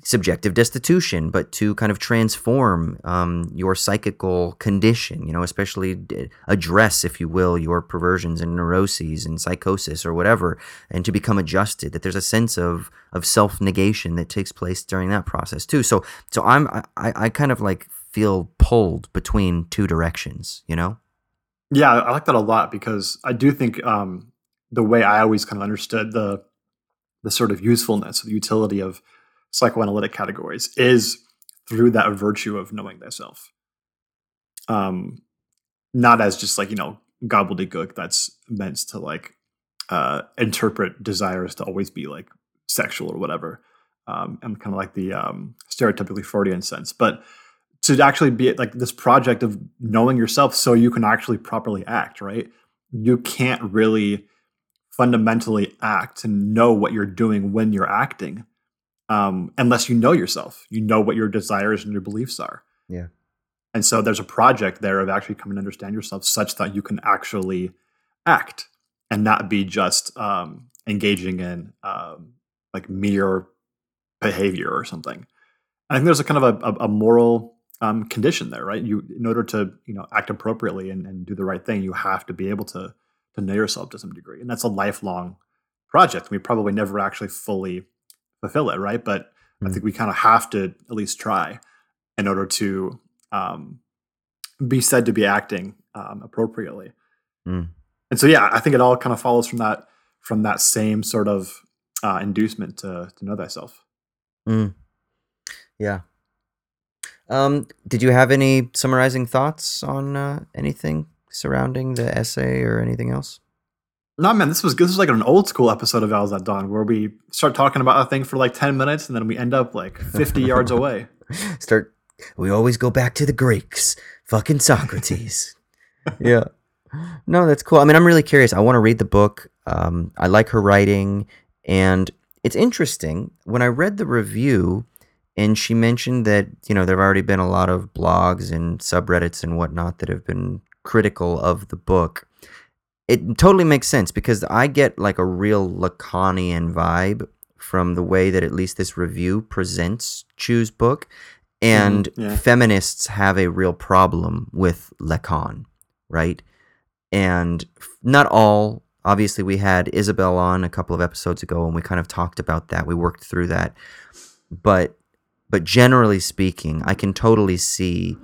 subjective destitution, but to kind of transform um, your psychical condition, you know, especially address, if you will, your perversions and neuroses and psychosis or whatever, and to become adjusted. That there's a sense of of self negation that takes place during that process too. So, so I'm I, I kind of like feel pulled between two directions, you know. Yeah, I like that a lot because I do think um, the way I always kind of understood the the sort of usefulness, the utility of psychoanalytic categories is through that virtue of knowing thyself. Um, not as just like you know gobbledygook that's meant to like uh, interpret desires to always be like sexual or whatever, um, and kind of like the um, stereotypically Freudian sense, but to actually be like this project of knowing yourself so you can actually properly act, right? You can't really fundamentally act and know what you're doing when you're acting um, unless you know yourself. You know what your desires and your beliefs are. Yeah. And so there's a project there of actually coming to understand yourself such that you can actually act and not be just um, engaging in um, like mere behavior or something. I think there's a kind of a, a, a moral um, condition there, right? You, in order to you know act appropriately and, and do the right thing, you have to be able to to know yourself to some degree, and that's a lifelong project. We probably never actually fully fulfill it, right? But mm-hmm. I think we kind of have to at least try in order to um, be said to be acting um, appropriately. Mm. And so, yeah, I think it all kind of follows from that from that same sort of uh, inducement to to know thyself. Mm. Yeah. Um, did you have any summarizing thoughts on uh, anything surrounding the essay or anything else? No, man, this was this was like an old school episode of Owls at Dawn where we start talking about a thing for like ten minutes and then we end up like fifty yards away. [laughs] Start. We always go back to the Greeks, fucking Socrates. [laughs] yeah. No, that's cool. I mean, I'm really curious. I want to read the book. Um, I like her writing, and it's interesting. When I read the review, and she mentioned that you know there have already been a lot of blogs and subreddits and whatnot that have been critical of the book. It totally makes sense because I get like a real Lacanian vibe from the way that at least this review presents Chu's book. And mm, yeah. feminists have a real problem with Lacan, right? And not all, obviously, we had Isabel on a couple of episodes ago and we kind of talked about that. We worked through that. But but generally speaking, I can totally see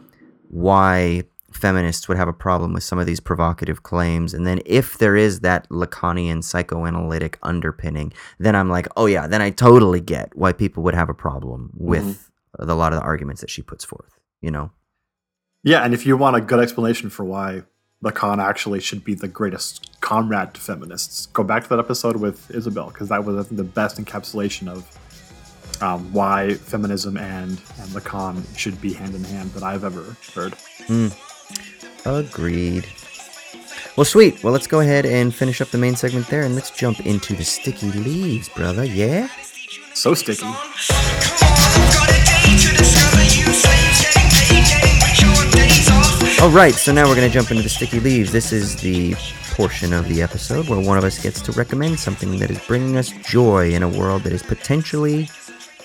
why feminists would have a problem with some of these provocative claims. And then if there is that Lacanian psychoanalytic underpinning, then I'm like, oh yeah, then I totally get why people would have a problem with mm-hmm. a lot of the arguments that she puts forth, you know? Yeah, and if you want a good explanation for why Lacan actually should be the greatest comrade to feminists, go back to that episode with Isabel, because that was, I think, the best encapsulation of um, why feminism and, and Lacan should be hand in hand that I've ever heard. Mm. Agreed. Well, sweet. Well, let's go ahead and finish up the main segment there, and let's jump into the sticky leaves, brother. Yeah? So sticky. All right, so now we're going to jump into the sticky leaves. This is the portion of the episode where one of us gets to recommend something that is bringing us joy in a world that is potentially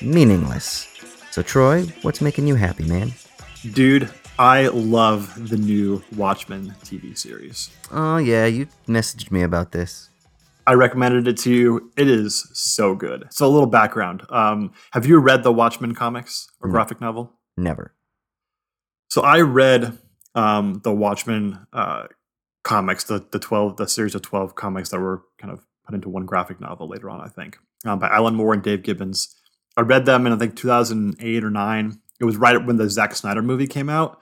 meaningless. So, Troy, what's making you happy, man? Dude, I love the new Watchmen TV series. Oh, yeah, you messaged me about this. I recommended it to you. It is so good. So, a little background. Um, have you read the Watchmen comics or no. graphic novel? Never. So, I read um, the Watchmen uh, comics, the the twelve, the series of twelve comics that were kind of put into one graphic novel later on. I think um, by Alan Moore and Dave Gibbons. I read them in I think 2008 or nine. It was right when the Zack Snyder movie came out,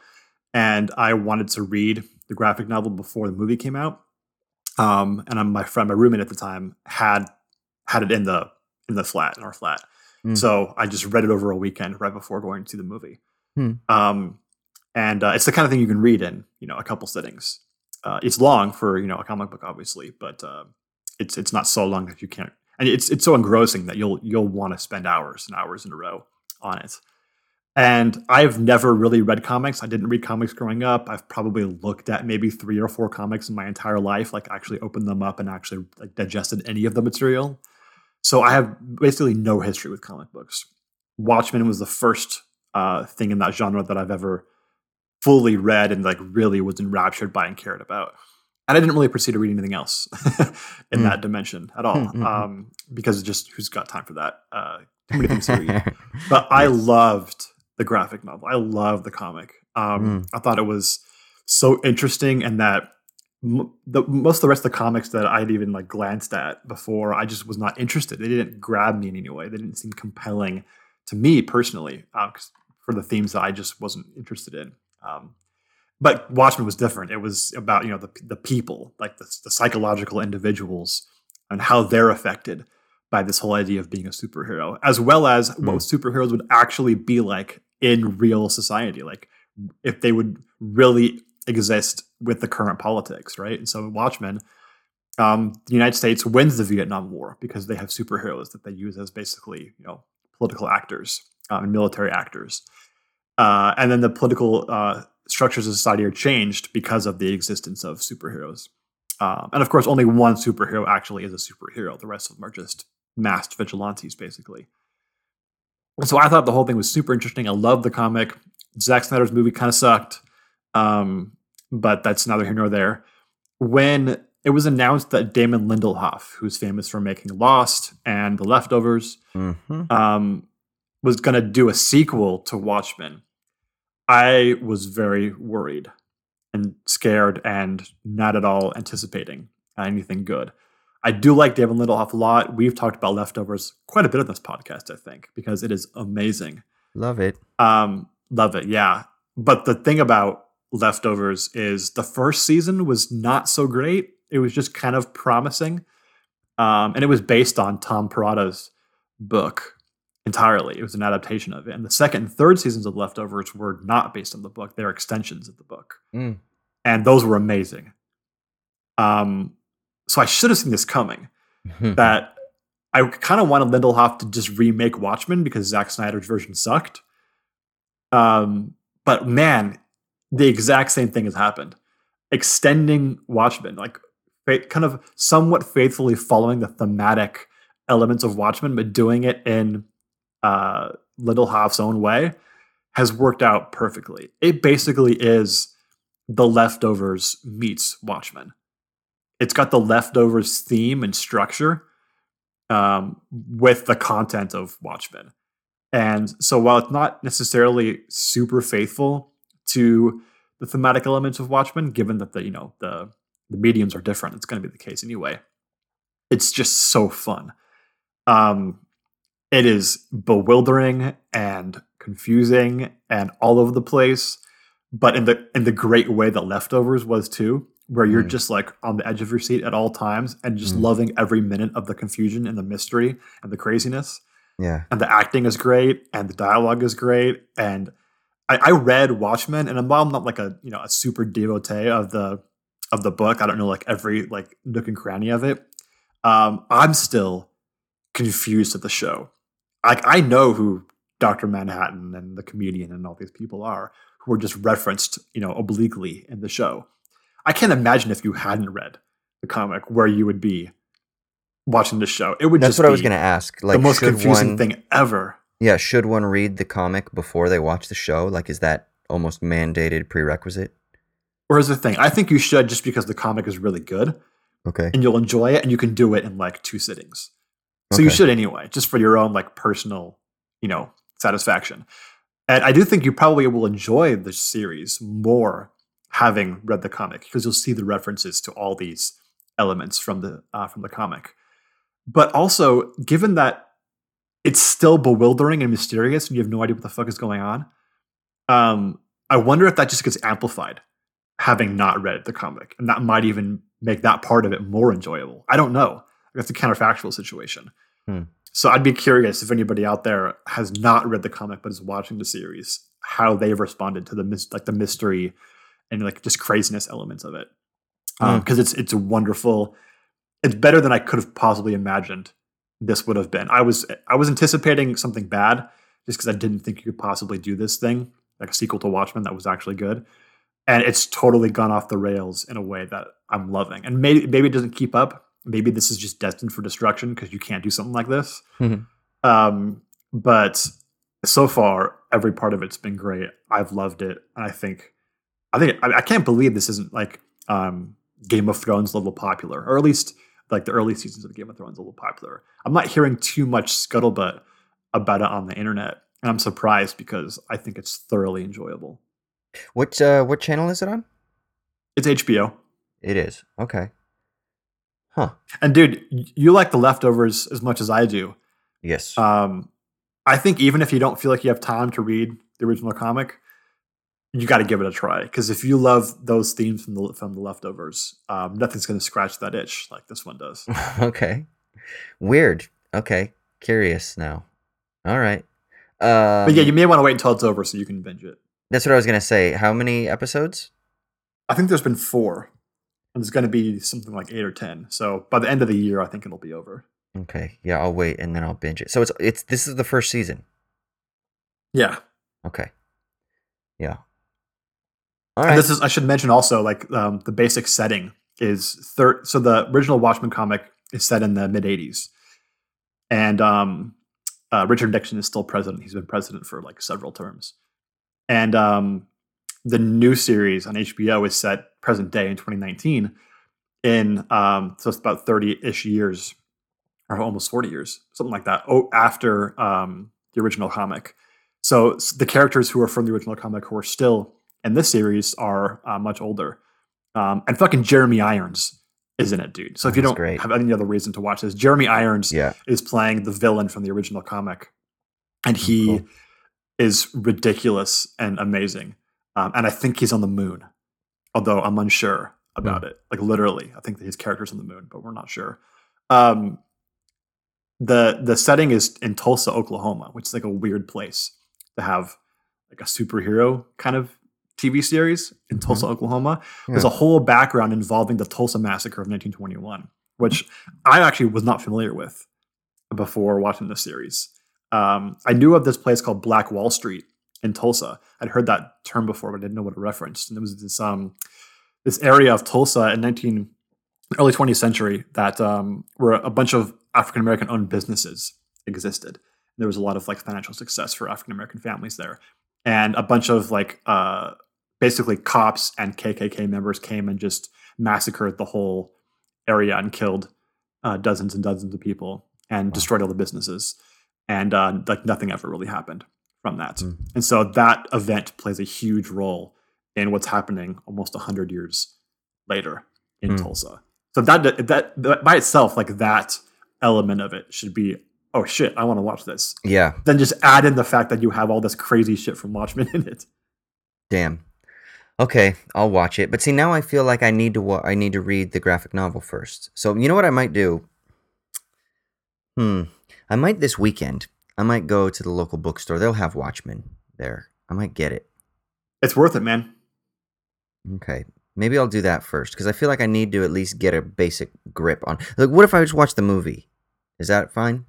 and I wanted to read the graphic novel before the movie came out. Um, and I'm, my friend, my roommate at the time, had had it in the in the flat in our flat. Mm. So I just read it over a weekend right before going to the movie. Mm. Um, and uh, it's the kind of thing you can read in you know a couple sittings. Uh, it's long for you know a comic book, obviously, but uh, it's it's not so long that you can't and it's it's so engrossing that you'll you'll want to spend hours and hours in a row on it. And I've never really read comics. I didn't read comics growing up. I've probably looked at maybe three or four comics in my entire life, like actually opened them up and actually like digested any of the material. So I have basically no history with comic books. Watchmen was the first uh, thing in that genre that I've ever fully read and like really was enraptured by and cared about and I didn't really proceed to read anything else [laughs] in mm. that dimension at all, mm-hmm. um, because just who's got time for that? Uh, too many things to read. [laughs] But I loved the graphic novel. I love the comic. Um, mm. I thought it was so interesting, and that m- the most of the rest of the comics that I'd even like glanced at before, I just was not interested. They didn't grab me in any way. They didn't seem compelling to me personally uh, for the themes that I just wasn't interested in. Um, but Watchmen was different. It was about you know the the people, like the, the psychological individuals, and how they're affected by this whole idea of being a superhero, as well as mm. what superheroes would actually be like in real society, like if they would really exist with the current politics, right? And so in Watchmen, um, the United States wins the Vietnam War because they have superheroes that they use as basically, you know, political actors um, and military actors. Uh, and then the political uh, structures of society are changed because of the existence of superheroes. Um, and of course, only one superhero actually is a superhero. The rest of them are just masked vigilantes, basically. So I thought the whole thing was super interesting. I loved the comic. Zack Snyder's movie kind of sucked, um, but that's neither here nor there. When it was announced that Damon Lindelof, who's famous for making Lost and The Leftovers, mm-hmm. um, was going to do a sequel to Watchmen, I was very worried and scared and not at all anticipating anything good. I do like David Lindelof a lot. We've talked about Leftovers quite a bit on this podcast, I think, because it is amazing. Love it. Um, love it, yeah. But the thing about Leftovers is the first season was not so great. It was just kind of promising. Um, and it was based on Tom Perrotta's book entirely. It was an adaptation of it. And the second and third seasons of Leftovers were not based on the book, they're extensions of the book. Mm. And those were amazing. Um, so I should have seen this coming. that I kind of wanted Lindelof to just remake Watchmen because Zack Snyder's version sucked. Um, but man, the exact same thing has happened. Extending Watchmen, like kind of somewhat faithfully following the thematic elements of Watchmen, but doing it in uh, Lindelof's own way, has worked out perfectly. It basically is the leftovers meets Watchmen it's got the leftovers theme and structure um, with the content of Watchmen. And so while it's not necessarily super faithful to the thematic elements of Watchmen, given that the you know the the mediums are different, it's going to be the case anyway. It's just so fun. Um, it is bewildering and confusing and all over the place, but in the in the great way that Leftovers was too where you're mm. just like on the edge of your seat at all times and just mm. loving every minute of the confusion and the mystery and the craziness. Yeah. And the acting is great and the dialogue is great. And I, I read Watchmen and while I'm not like a you know a super devotee of the of the book, I don't know like every like nook and cranny of it. Um, I'm still confused at the show. Like I know who Dr. Manhattan and the comedian and all these people are who are just referenced, you know, obliquely in the show I can't imagine if you hadn't read the comic where you would be watching this show. It would That's just what I was going to ask. Like the most confusing one, thing ever. Yeah, should one read the comic before they watch the show? Like, is that almost mandated prerequisite? Or is the thing? I think you should just because the comic is really good. Okay. And you'll enjoy it, and you can do it in like two sittings. So okay. you should anyway, just for your own like personal, you know, satisfaction. And I do think you probably will enjoy the series more having read the comic because you'll see the references to all these elements from the uh, from the comic. But also, given that it's still bewildering and mysterious, and you have no idea what the fuck is going on, um, I wonder if that just gets amplified having not read the comic, and that might even make that part of it more enjoyable. I don't know. That's a counterfactual situation. Hmm. So I'd be curious if anybody out there has not read the comic but is watching the series, how they've responded to the like the mystery and like just craziness elements of it. Because um, mm. it's it's a wonderful. It's better than i could have possibly imagined this would have been. I was i was anticipating something bad just because i didn't think you could possibly do this thing like a sequel to watchmen that was actually good. And it's totally gone off the rails in a way that i'm loving. And maybe maybe it doesn't keep up. Maybe this is just destined for destruction because you can't do something like this. Mm-hmm. um, but so far every part of it's been great. I've loved it. And i think I think I, I can't believe this isn't like um, Game of Thrones level popular, or at least like the early seasons of Game of Thrones level popular. I'm not hearing too much scuttlebutt about it on the internet, and I'm surprised because I think it's thoroughly enjoyable. What uh, what channel is it on? It's HBO. It is. Okay. Huh. And dude, you like the leftovers as much as I do. Yes. Um, I think even if you don't feel like you have time to read the original comic, you got to give it a try because if you love those themes from the from the leftovers, um, nothing's going to scratch that itch like this one does. [laughs] okay. Weird. Okay. Curious now. All right. Um, but yeah, you may want to wait until it's over so you can binge it. that's what I was gonna say. How many episodes? I think there's been four, and there's going to be something like eight or ten. So by the end of the year, I think it'll be over. Okay. Yeah, I'll wait and then I'll binge it. So it's it's this is the first season. Yeah, Okay. Yeah. All and this is I should mention also like um, the basic setting is third. So the original Watchmen comic is set in the mid '80s, and um, uh, Richard Nixon is still president. He's been president for like several terms, and um, the new series on HBO is set present day in 2019. In um, so it's about 30-ish years, or almost 40 years, something like that. Oh, after um, the original comic. So s- the characters who are from the original comic who are still in this series are uh, much older. Um, and fucking Jeremy Irons is in it, dude. So if you That's don't great. have any other reason to watch this, Jeremy Irons yeah. is playing the villain from the original comic, and he Oh, cool. is ridiculous and amazing. Um, and I think he's on the moon, although I'm unsure about it. Like literally, I think that his character's on the moon, but we're not sure. Um, the the setting is in Tulsa, Oklahoma, which is like a weird place to have like a superhero kind of TV series in Tulsa, Oklahoma. There's a whole background involving the Tulsa massacre of 1921, which I actually was not familiar with before watching this series. Um, I knew of this place called Black Wall Street in Tulsa. I'd heard that term before, but I didn't know what it referenced. And it was this um, this area of Tulsa in 19 early 20th century that um, where a bunch of African American owned businesses existed. There was a lot of like financial success for African American families there, and a bunch of like uh, basically cops and KKK members came and just massacred the whole area and killed uh, dozens and dozens of people and Wow. destroyed all the businesses, and uh, like nothing ever really happened from that. Mm. And so that event plays a huge role in what's happening almost 100 years later in Hmm. Tulsa. So that, that that by itself, like that element of it should be, oh shit, I want to watch this. Yeah. Then just add in the fact that you have all this crazy shit from Watchmen [laughs] in it. Damn. Okay, I'll watch it. But see, now I feel like I need to wa- I need to read the graphic novel first. So you know what I might do? Hmm. I might this weekend. I might go to the local bookstore. They'll have Watchmen there. I might get it. It's worth it, man. Okay. Maybe I'll do that first because I feel like I need to at least get a basic grip on. Like, what if I just watch the movie? Is that fine?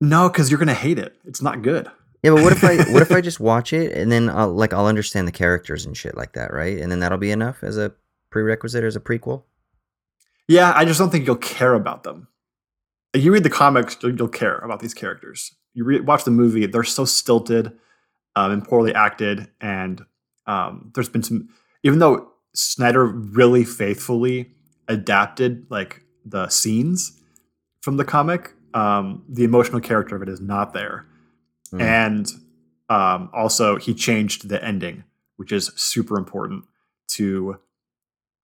No, because you're gonna hate it. It's not good. Yeah, but what if I what if I [laughs] just watch it and then I'll like I'll understand the characters and shit like that, right? And then that'll be enough as a prerequisite as a prequel. Yeah, I just don't think you'll care about them. You read the comics, you'll care about these characters. You re- watch the movie; they're so stilted um, and poorly acted, and um, there's been some. Even though Snyder really faithfully adapted like the scenes from the comic, um, the emotional character of it is not there, Mm. and um, also he changed the ending, which is super important to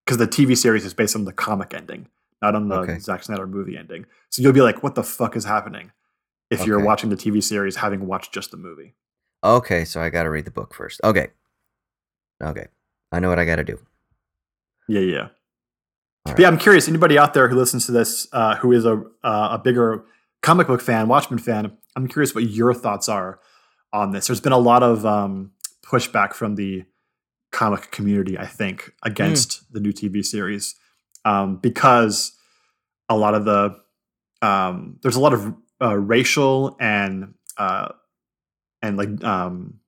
because the TV series is based on the comic ending, not on the Okay. Zack Snyder movie ending. So you'll be like, "What the fuck is happening?" If you're watching the TV series, having watched just the movie. Okay, so I got to read the book first. Okay. Okay. I know what I got to do. Yeah, yeah. But yeah, I'm curious. Anybody out there who listens to this, uh, who is a uh, a bigger comic book fan, Watchmen fan, I'm curious what your thoughts are on this. There's been a lot of um, pushback from the comic community, I think, against the new TV series um, because a lot of the um, there's a lot of uh, racial and uh, and like um,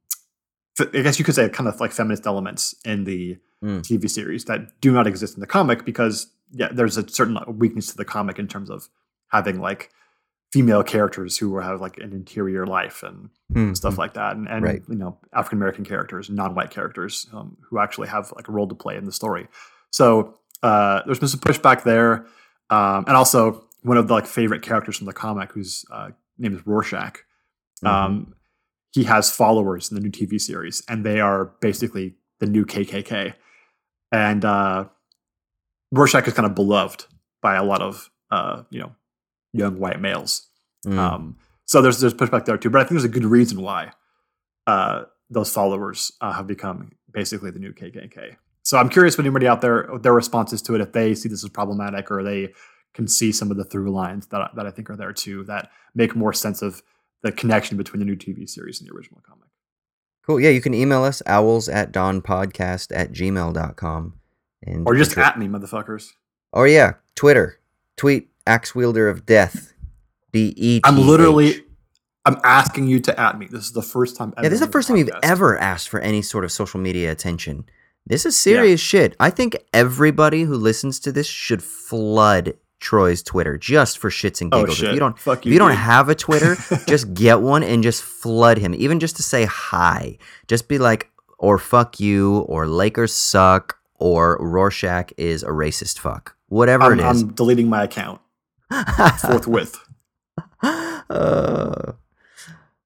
I guess you could say kind of like feminist elements in the Mm. TV series that do not exist in the comic because yeah, there's a certain weakness to the comic in terms of having like female characters who have like an interior life and Hmm, stuff hmm. like that, and, and Right. you know African American characters, non-white characters um, who actually have like a role to play in the story. So uh, there's been some pushback there, um, and also one of the like favorite characters from the comic, whose uh, name is Rorschach. Mhm. Um, he has followers in the new TV series, and they are basically the new KKK. And uh, Rorschach is kind of beloved by a lot of uh, you know young white males. Mm. Um, so there's there's pushback there too, but I think there's a good reason why uh, those followers uh, have become basically the new KKK. So I'm curious what anybody out there their responses to it if they see this as problematic or they can see some of the through lines that that I think are there too that make more sense of the connection between the new TV series and the original comic. Cool. Yeah, you can email us owls at dawnpodcast at gmail.com. And Or just at me, motherfuckers. Or yeah, Twitter. Tweet axe wielder of death. D E T. I'm literally I'm asking you to at me. This is the first time ever. Yeah, this is the first time you've ever asked for any sort of social media attention. This is serious shit. I think everybody who listens to this should flood Troy's Twitter just for shits and Oh giggles. shit. If you don't Fuck if you. you don't have a Twitter, [laughs] just get one and just flood him, even just to say hi. Just be like, or fuck you, or Lakers suck, or Rorschach is a racist fuck. Whatever I'm, it is. I'm deleting my account forthwith. uh,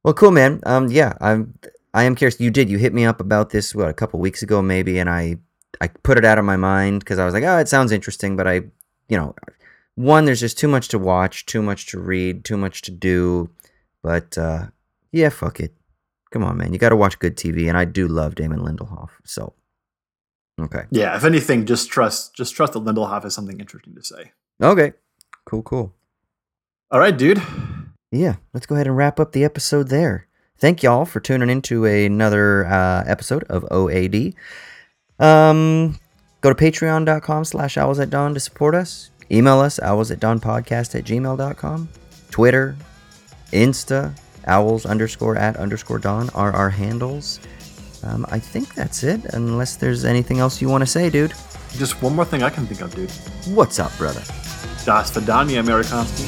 well, cool, man. Um, yeah, I'm. I am curious. You did. You hit me up about this what a couple weeks ago, maybe, and I I put it out of my mind because I was like, oh, it sounds interesting, but I, you know, one, there's just too much to watch, too much to read, too much to do. But uh, yeah, fuck it. Come on, man. You got to watch good TV, and I do love Damon Lindelof. So, okay, Yeah, if anything, just trust just trust that Lindelof has something interesting to say. okay, cool, cool. All right, dude. yeah, let's go ahead and wrap up the episode there. Thank y'all for tuning into another uh, episode of OAD. Um, go to patreon.com slash owls at dawn to support us. Email us, owls at dawn podcast at gmail.com. Twitter, Insta, owls underscore at underscore dawn are our handles. Um, I think that's it, unless there's anything else you want to say, dude. Just one more thing I can think of, dude. What's up, brother? Das Vidania Amerikanski.